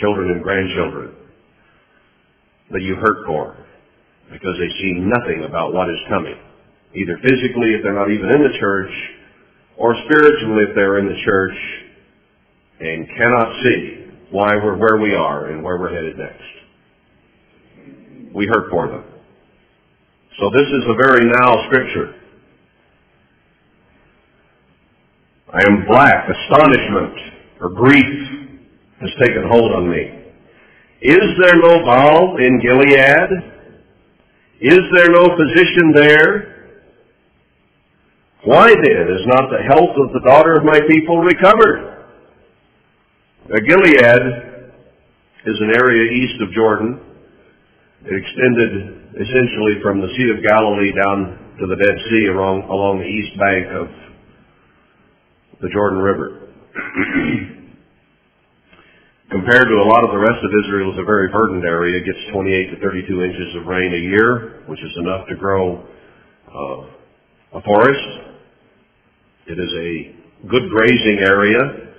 children and grandchildren that you hurt for because they see nothing about what is coming. Either physically if they're not even in the church or spiritually if they're in the church and cannot see why we're where we are and where we're headed next. We hurt for them. So this is a very now scripture. I am black, astonishment, or grief has taken hold on me. Is there no balm in Gilead? Is there no physician there? Why then is not the health of the daughter of my people recovered? Now, Gilead is an area east of Jordan. It extended essentially from the Sea of Galilee down to the Dead Sea along, along the east bank of the Jordan River. Compared to a lot of the rest of Israel, it's a very verdant area. It gets 28 to 32 inches of rain a year, which is enough to grow uh, a forest. It is a good grazing area.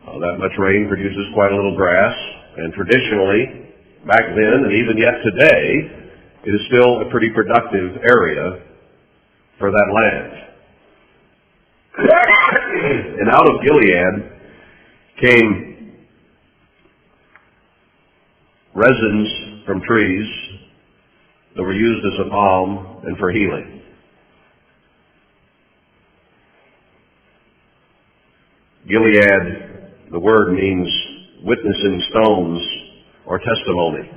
Uh, that much rain produces quite a little grass. And traditionally, back then and even yet today, it is still a pretty productive area for that land. and out of Gilead came resins from trees that were used as a balm and for healing. Gilead, the word means witnessing stones or testimony.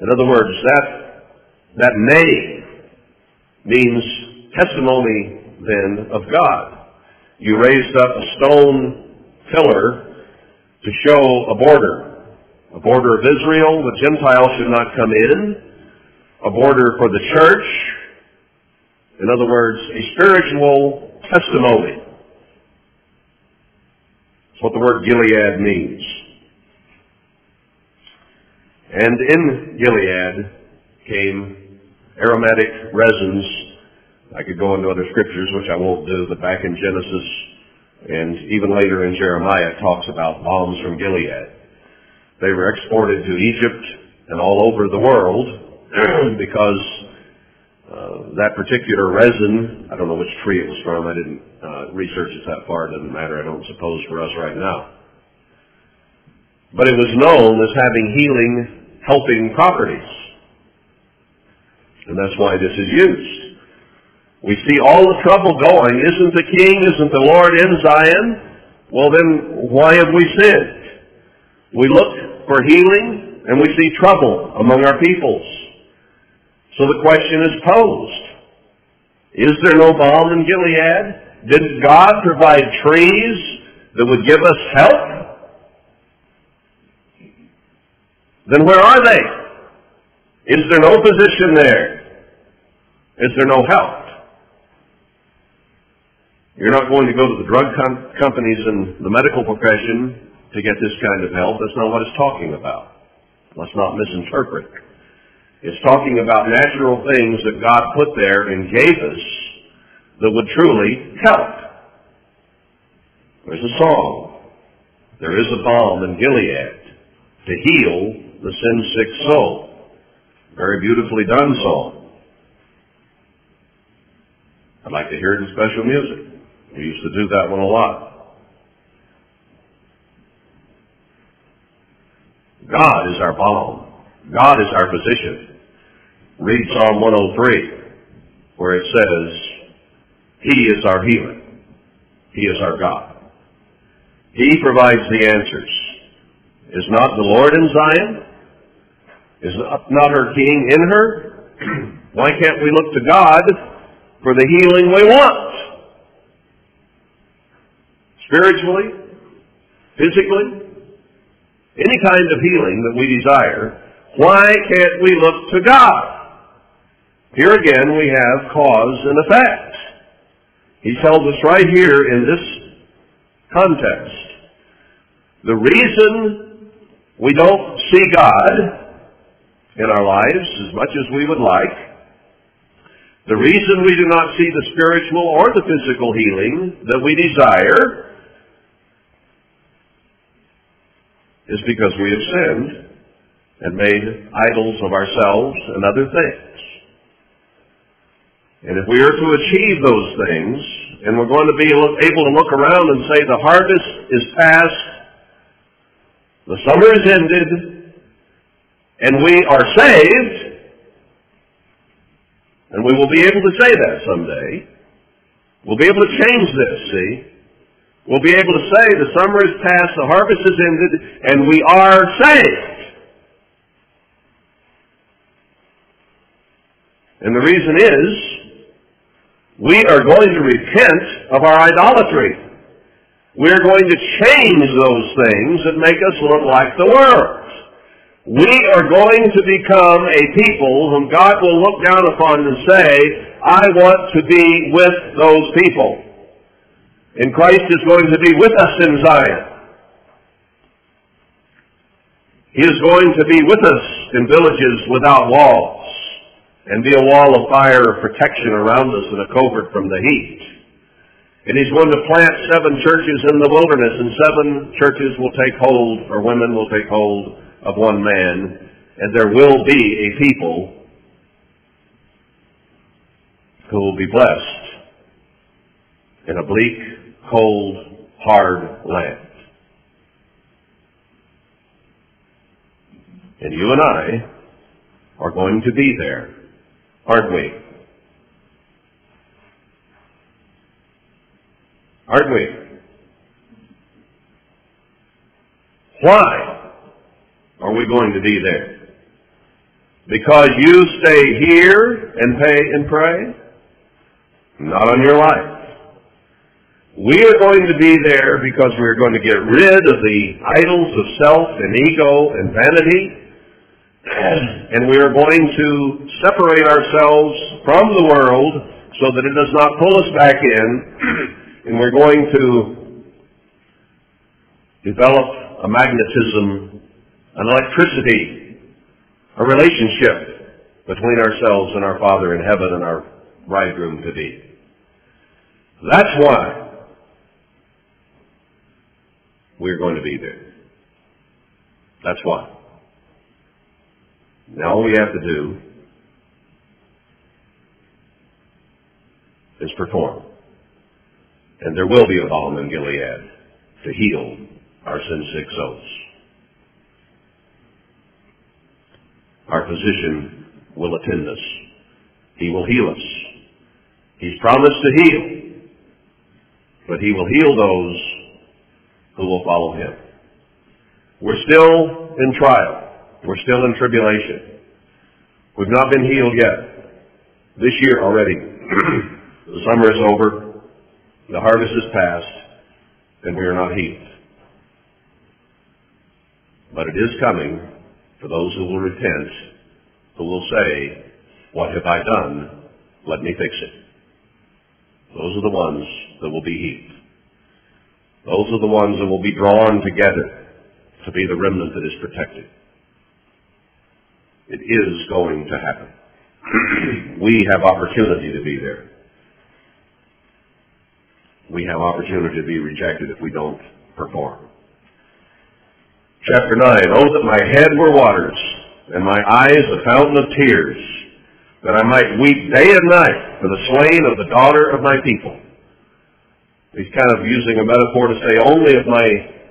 In other words, that, that name means testimony then of God. You raised up a stone pillar to show a border a border of Israel, the Gentiles should not come in, a border for the church, in other words, a spiritual testimony. That's what the word Gilead means. And in Gilead came aromatic resins. I could go into other scriptures, which I won't do, but back in Genesis and even later in Jeremiah it talks about balms from Gilead. They were exported to Egypt and all over the world because uh, that particular resin, I don't know which tree it was from, I didn't uh, research it that far, it doesn't matter, I don't suppose for us right now. But it was known as having healing, helping properties. And that's why this is used. We see all the trouble going. Isn't the king, isn't the Lord in Zion? Well then, why have we sinned? We look for healing and we see trouble among our peoples. So the question is posed. Is there no balm in Gilead? Did God provide trees that would give us help? Then where are they? Is there no position there? is there no help. You're not going to go to the drug com- companies and the medical profession to get this kind of help. That's not what it's talking about. Let's not misinterpret. It's talking about natural things that God put there and gave us that would truly help. There's a song. There is a balm in Gilead to heal the sin-sick soul. Very beautifully done song. I'd like to hear it in special music. We used to do that one a lot. God is our balm. God is our physician. Read Psalm 103, where it says, He is our healer. He is our God. He provides the answers. Is not the Lord in Zion? Is not her king in her? Why can't we look to God for the healing we want? Spiritually, physically, any kind of healing that we desire, why can't we look to God? Here again we have cause and effect. He tells us right here in this context. The reason we don't see God in our lives as much as we would like, the reason we do not see the spiritual or the physical healing that we desire is because we have sinned and made idols of ourselves and other things. And if we are to achieve those things, and we're going to be able to look around and say the harvest is past, the summer is ended, and we are saved, and we will be able to say that someday. We'll be able to change this, see? We'll be able to say the summer is past, the harvest is ended, and we are saved. And the reason is, we are going to repent of our idolatry. We're going to change those things that make us look like the world. We are going to become a people whom God will look down upon and say, I want to be with those people. And Christ is going to be with us in Zion. He is going to be with us in villages without walls and be a wall of fire of protection around us and a covert from the heat. And he's going to plant seven churches in the wilderness and seven churches will take hold, or women will take hold of one man, and there will be a people who will be blessed in a bleak, cold, hard land. And you and I are going to be there, aren't we? Aren't we? Why are we going to be there? Because you stay here and pay and pray? Not on your life. We are going to be there because we're going to get rid of the idols of self and ego and vanity. And we are going to separate ourselves from the world so that it does not pull us back in. And we're going to develop a magnetism, an electricity, a relationship between ourselves and our Father in heaven and our bridegroom to be. That's why we're going to be there. That's why. Now all we have to do is perform. And there will be a balm in Gilead to heal our sin-sick souls. Our physician will attend us. He will heal us. He's promised to heal. But he will heal those who will follow him. We're still in trial. We're still in tribulation. We've not been healed yet. This year already. the summer is over. The harvest is past. And we are not healed. But it is coming for those who will repent, who will say, What have I done let me fix it. Those are the ones that will be healed. Those are the ones that will be drawn together to be the remnant that is protected. It is going to happen. we have opportunity to be there. We have opportunity to be rejected if we don't perform. Chapter 9, Oh, that my head were waters, and my eyes a fountain of tears, that I might weep day and night for the slain of the daughter of my people. He's kind of using a metaphor to say only if my,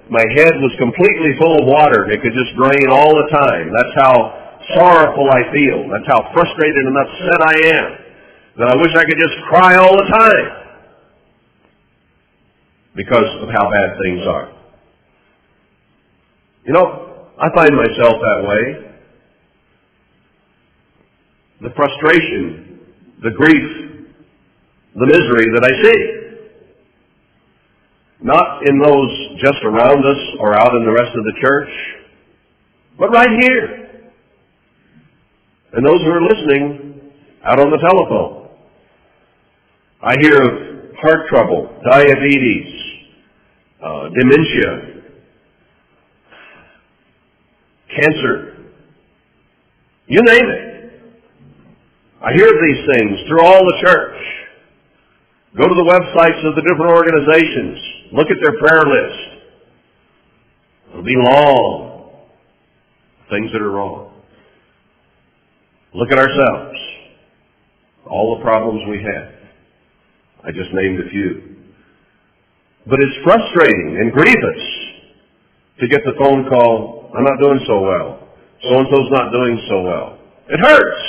my head was completely full of water, it could just drain all the time. That's how sorrowful I feel. That's how frustrated and upset I am. That I wish I could just cry all the time. Because of how bad things are. You know, I find myself that way. The frustration, the grief, the misery that I see. Not in those just around us or out in the rest of the church, but right here. And those who are listening out on the telephone. I hear of heart trouble, diabetes, uh, dementia, cancer, you name it. I hear these things through all the church. Go to the websites of the different organizations. Look at their prayer list. It'll be long. Things that are wrong. Look at ourselves. All the problems we have. I just named a few. But it's frustrating and grievous to get the phone call, I'm not doing so well. So-and-so's not doing so well. It hurts.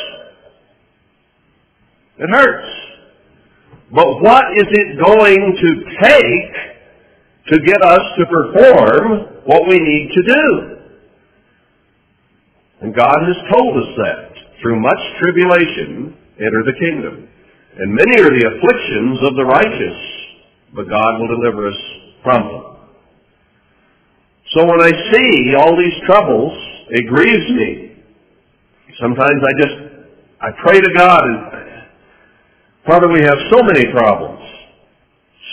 It hurts. But what is it going to take to get us to perform what we need to do? And God has told us that. Through much tribulation, enter the kingdom. And many are the afflictions of the righteous, but God will deliver us from them. So when I see all these troubles, it grieves me. Sometimes I just, I pray to God and, Father, we have so many problems.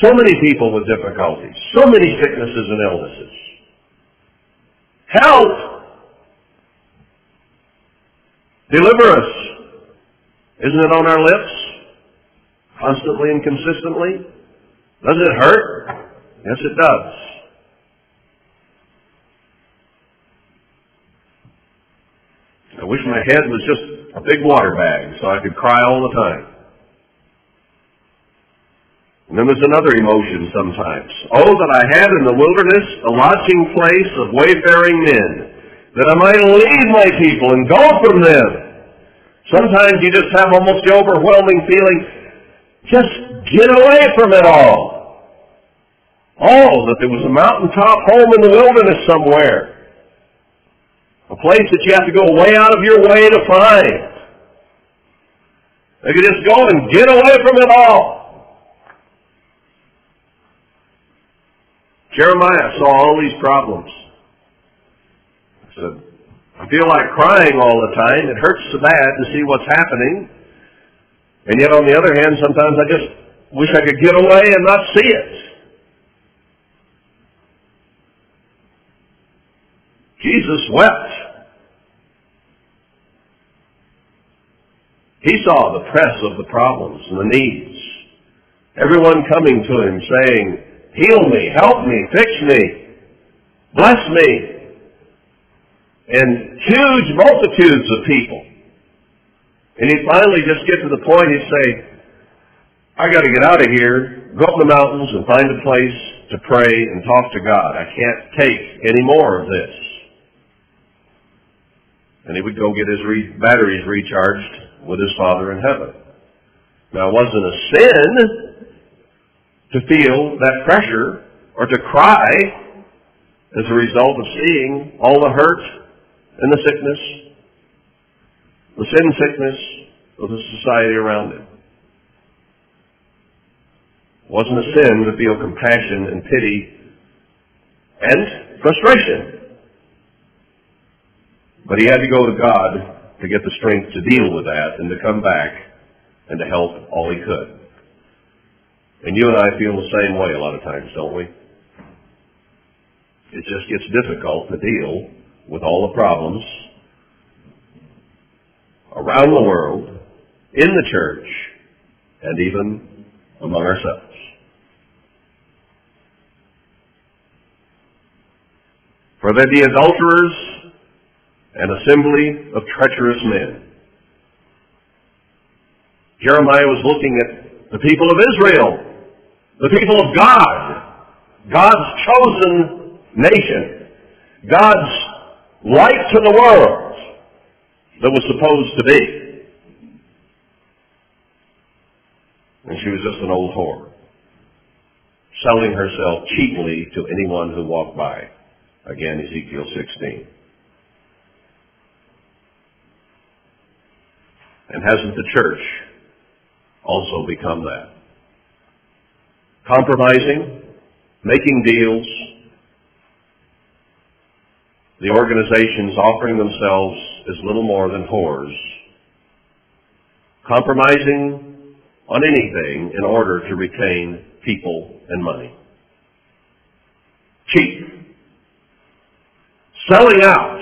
So many people with difficulties. So many sicknesses and illnesses. Help! Deliver us. Isn't it on our lips? Constantly and consistently? Does it hurt? Yes, it does. I wish my head was just a big water bag so I could cry all the time. And then there's another emotion sometimes. Oh, that I had in the wilderness a lodging place of wayfaring men, that I might leave my people and go from them. Sometimes you just have almost the overwhelming feeling, just get away from it all. Oh, that there was a mountaintop home in the wilderness somewhere. A place that you have to go way out of your way to find. They could just go and get away from it all. Jeremiah saw all these problems. He said, I feel like crying all the time. It hurts so bad to see what's happening. And yet on the other hand, sometimes I just wish I could get away and not see it. Jesus wept. He saw the press of the problems and the needs. Everyone coming to him saying, heal me, help me, fix me, bless me. And huge multitudes of people. And he'd finally just get to the point, he'd say, I gotta get out of here, go up in the mountains and find a place to pray and talk to God. I can't take any more of this. And he would go get his re- batteries recharged with his Father in heaven. Now, it wasn't a sin to feel that pressure or to cry as a result of seeing all the hurt and the sickness, the sin sickness of the society around him. It wasn't a sin to feel compassion and pity and frustration. But he had to go to God to get the strength to deal with that and to come back and to help all he could. And you and I feel the same way a lot of times, don't we? It just gets difficult to deal with all the problems around the world, in the church, and even among ourselves. For there be adulterers and assembly of treacherous men. Jeremiah was looking at the people of Israel, the people of God, God's chosen nation, God's light to the world that was supposed to be. And she was just an old whore, selling herself cheaply to anyone who walked by. Again, Ezekiel 16. And hasn't the church also become that? Compromising, making deals, the organizations offering themselves as little more than whores, compromising on anything in order to retain people and money. Cheap selling out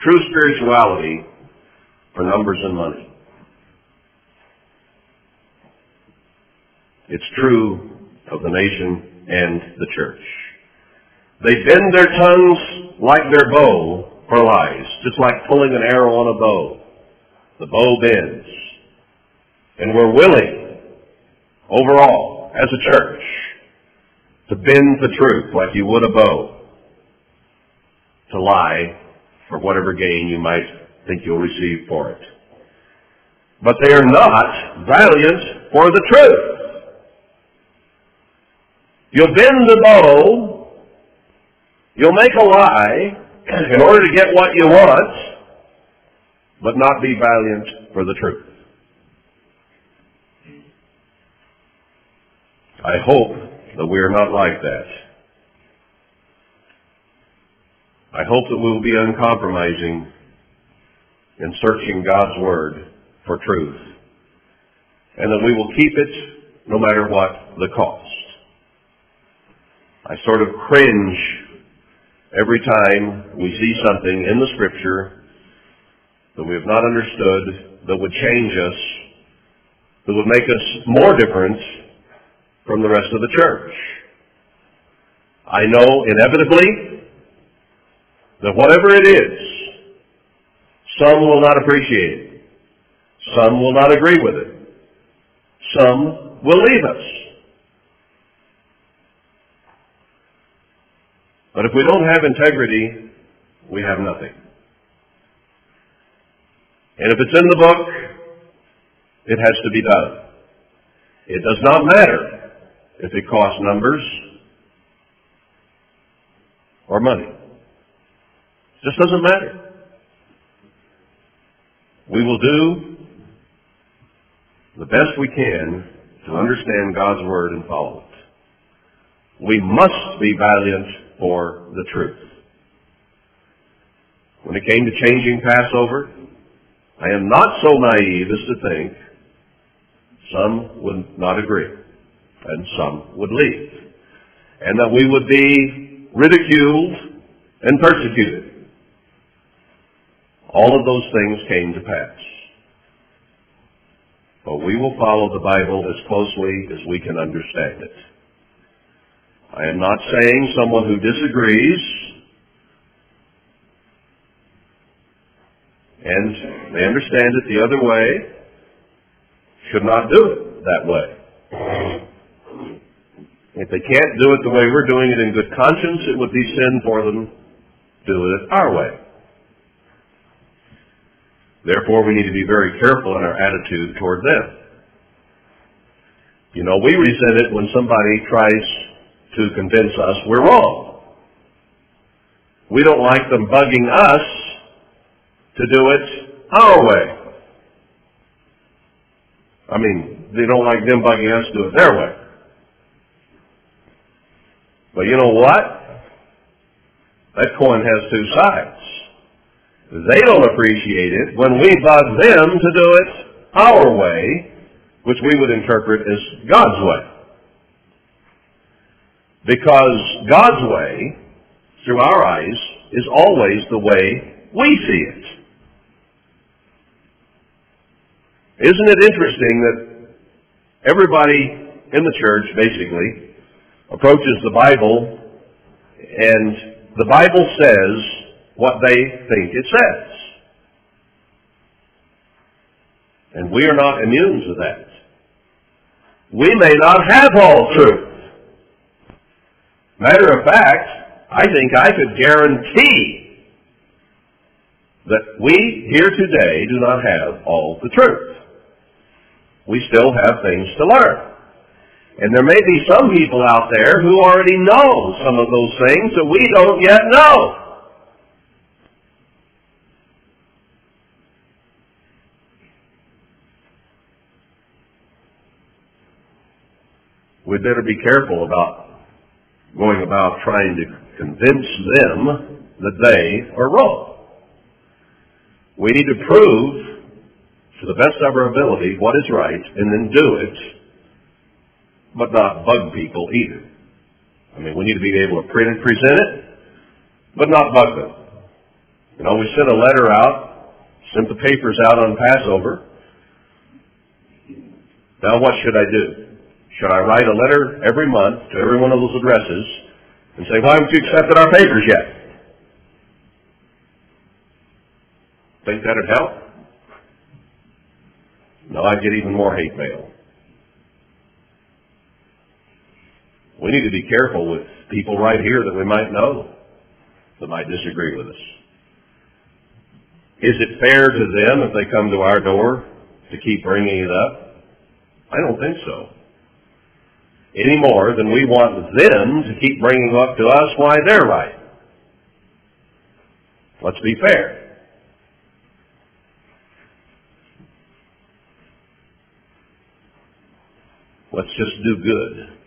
true spirituality for numbers and money. It's true of the nation and the church. They bend their tongues like their bow for lies, just like pulling an arrow on a bow. The bow bends. And we're willing, overall, as a church, to bend the truth like you would a bow to lie for whatever gain you might think you'll receive for it. But they are not valiant for the truth. You'll bend the bow, you'll make a lie in order to get what you want, but not be valiant for the truth. I hope that we are not like that. I hope that we will be uncompromising in searching God's Word for truth, and that we will keep it no matter what the cost. I sort of cringe every time we see something in the Scripture that we have not understood that would change us, that would make us more different from the rest of the church. I know inevitably that whatever it is, some will not appreciate it. Some will not agree with it. Some will leave us. But if we don't have integrity, we have nothing. And if it's in the book, it has to be done. It does not matter if it costs numbers or money. It Just doesn't matter. We will do the best we can to understand God's Word and follow it. We must be valiant for the truth. When it came to changing Passover, I am not so naive as to think some would not agree and some would leave. And that we would be ridiculed and persecuted. All of those things came to pass. But we will follow the Bible as closely as we can understand it. I am not saying someone who disagrees and they understand it the other way should not do it that way. If they can't do it the way we're doing it in good conscience, it would be sin for them to do it our way. Therefore, we need to be very careful in our attitude toward them. You know, we resent it when somebody tries to convince us we're wrong. We don't like them bugging us to do it our way. I mean, they don't like them bugging us to do it their way. But you know what? That coin has two sides. They don't appreciate it when we bug them to do it our way, which we would interpret as God's way. Because God's way, through our eyes, is always the way we see it. Isn't it interesting that everybody in the church, basically, approaches the Bible and the Bible says what they think it says. And we are not immune to that. We may not have all truth. Matter of fact, I think I could guarantee that we here today do not have all the truth. We still have things to learn. And there may be some people out there who already know some of those things that we don't yet know. We'd better be careful about going about trying to convince them that they are wrong. We need to prove to the best of our ability what is right and then do it, but not bug people either. I mean, we need to be able to print and present it, but not bug them. You know, we sent a letter out, sent the papers out on Passover. Now what should I do? Should I write a letter every month to every one of those addresses and say, why haven't you accepted our papers yet? Think that'd help? No, I'd get even more hate mail. We need to be careful with people right here that we might know that might disagree with us. Is it fair to them if they come to our door to keep bringing it up? I don't think so any more than we want them to keep bringing up to us why they're right. Let's be fair. Let's just do good.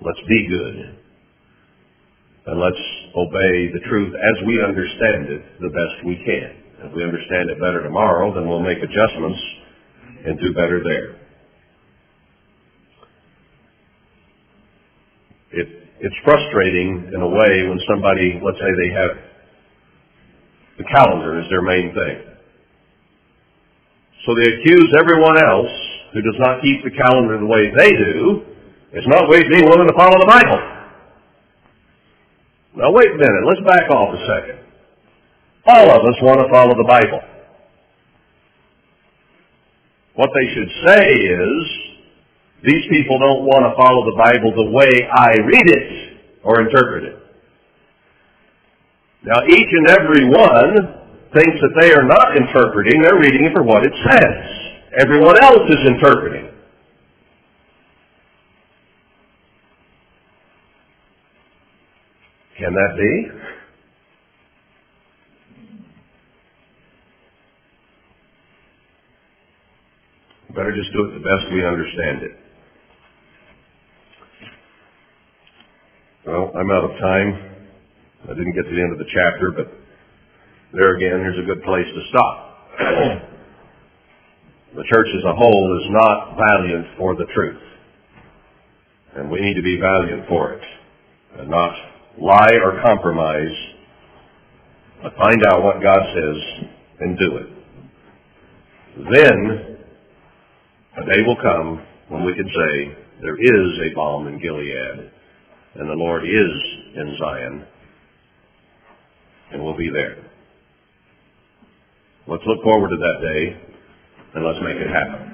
Let's be good. And let's obey the truth as we understand it the best we can. If we understand it better tomorrow, then we'll make adjustments and do better there. It, it's frustrating in a way when somebody, let's say they have the calendar as their main thing. So they accuse everyone else who does not keep the calendar the way they do, it's not being willing to follow the Bible. Now wait a minute, let's back off a second. All of us want to follow the Bible. What they should say is, these people don't want to follow the Bible the way I read it or interpret it. Now each and every one thinks that they are not interpreting, they're reading it for what it says. Everyone else is interpreting. Can that be? Better just do it the best we understand it. Well, I'm out of time. I didn't get to the end of the chapter, but there again, here's a good place to stop. the church as a whole is not valiant for the truth. And we need to be valiant for it. And not lie or compromise, but find out what God says and do it. Then, a day will come when we can say, there is a balm in Gilead and the Lord is in Zion and will be there. Let's look forward to that day and let's make it happen.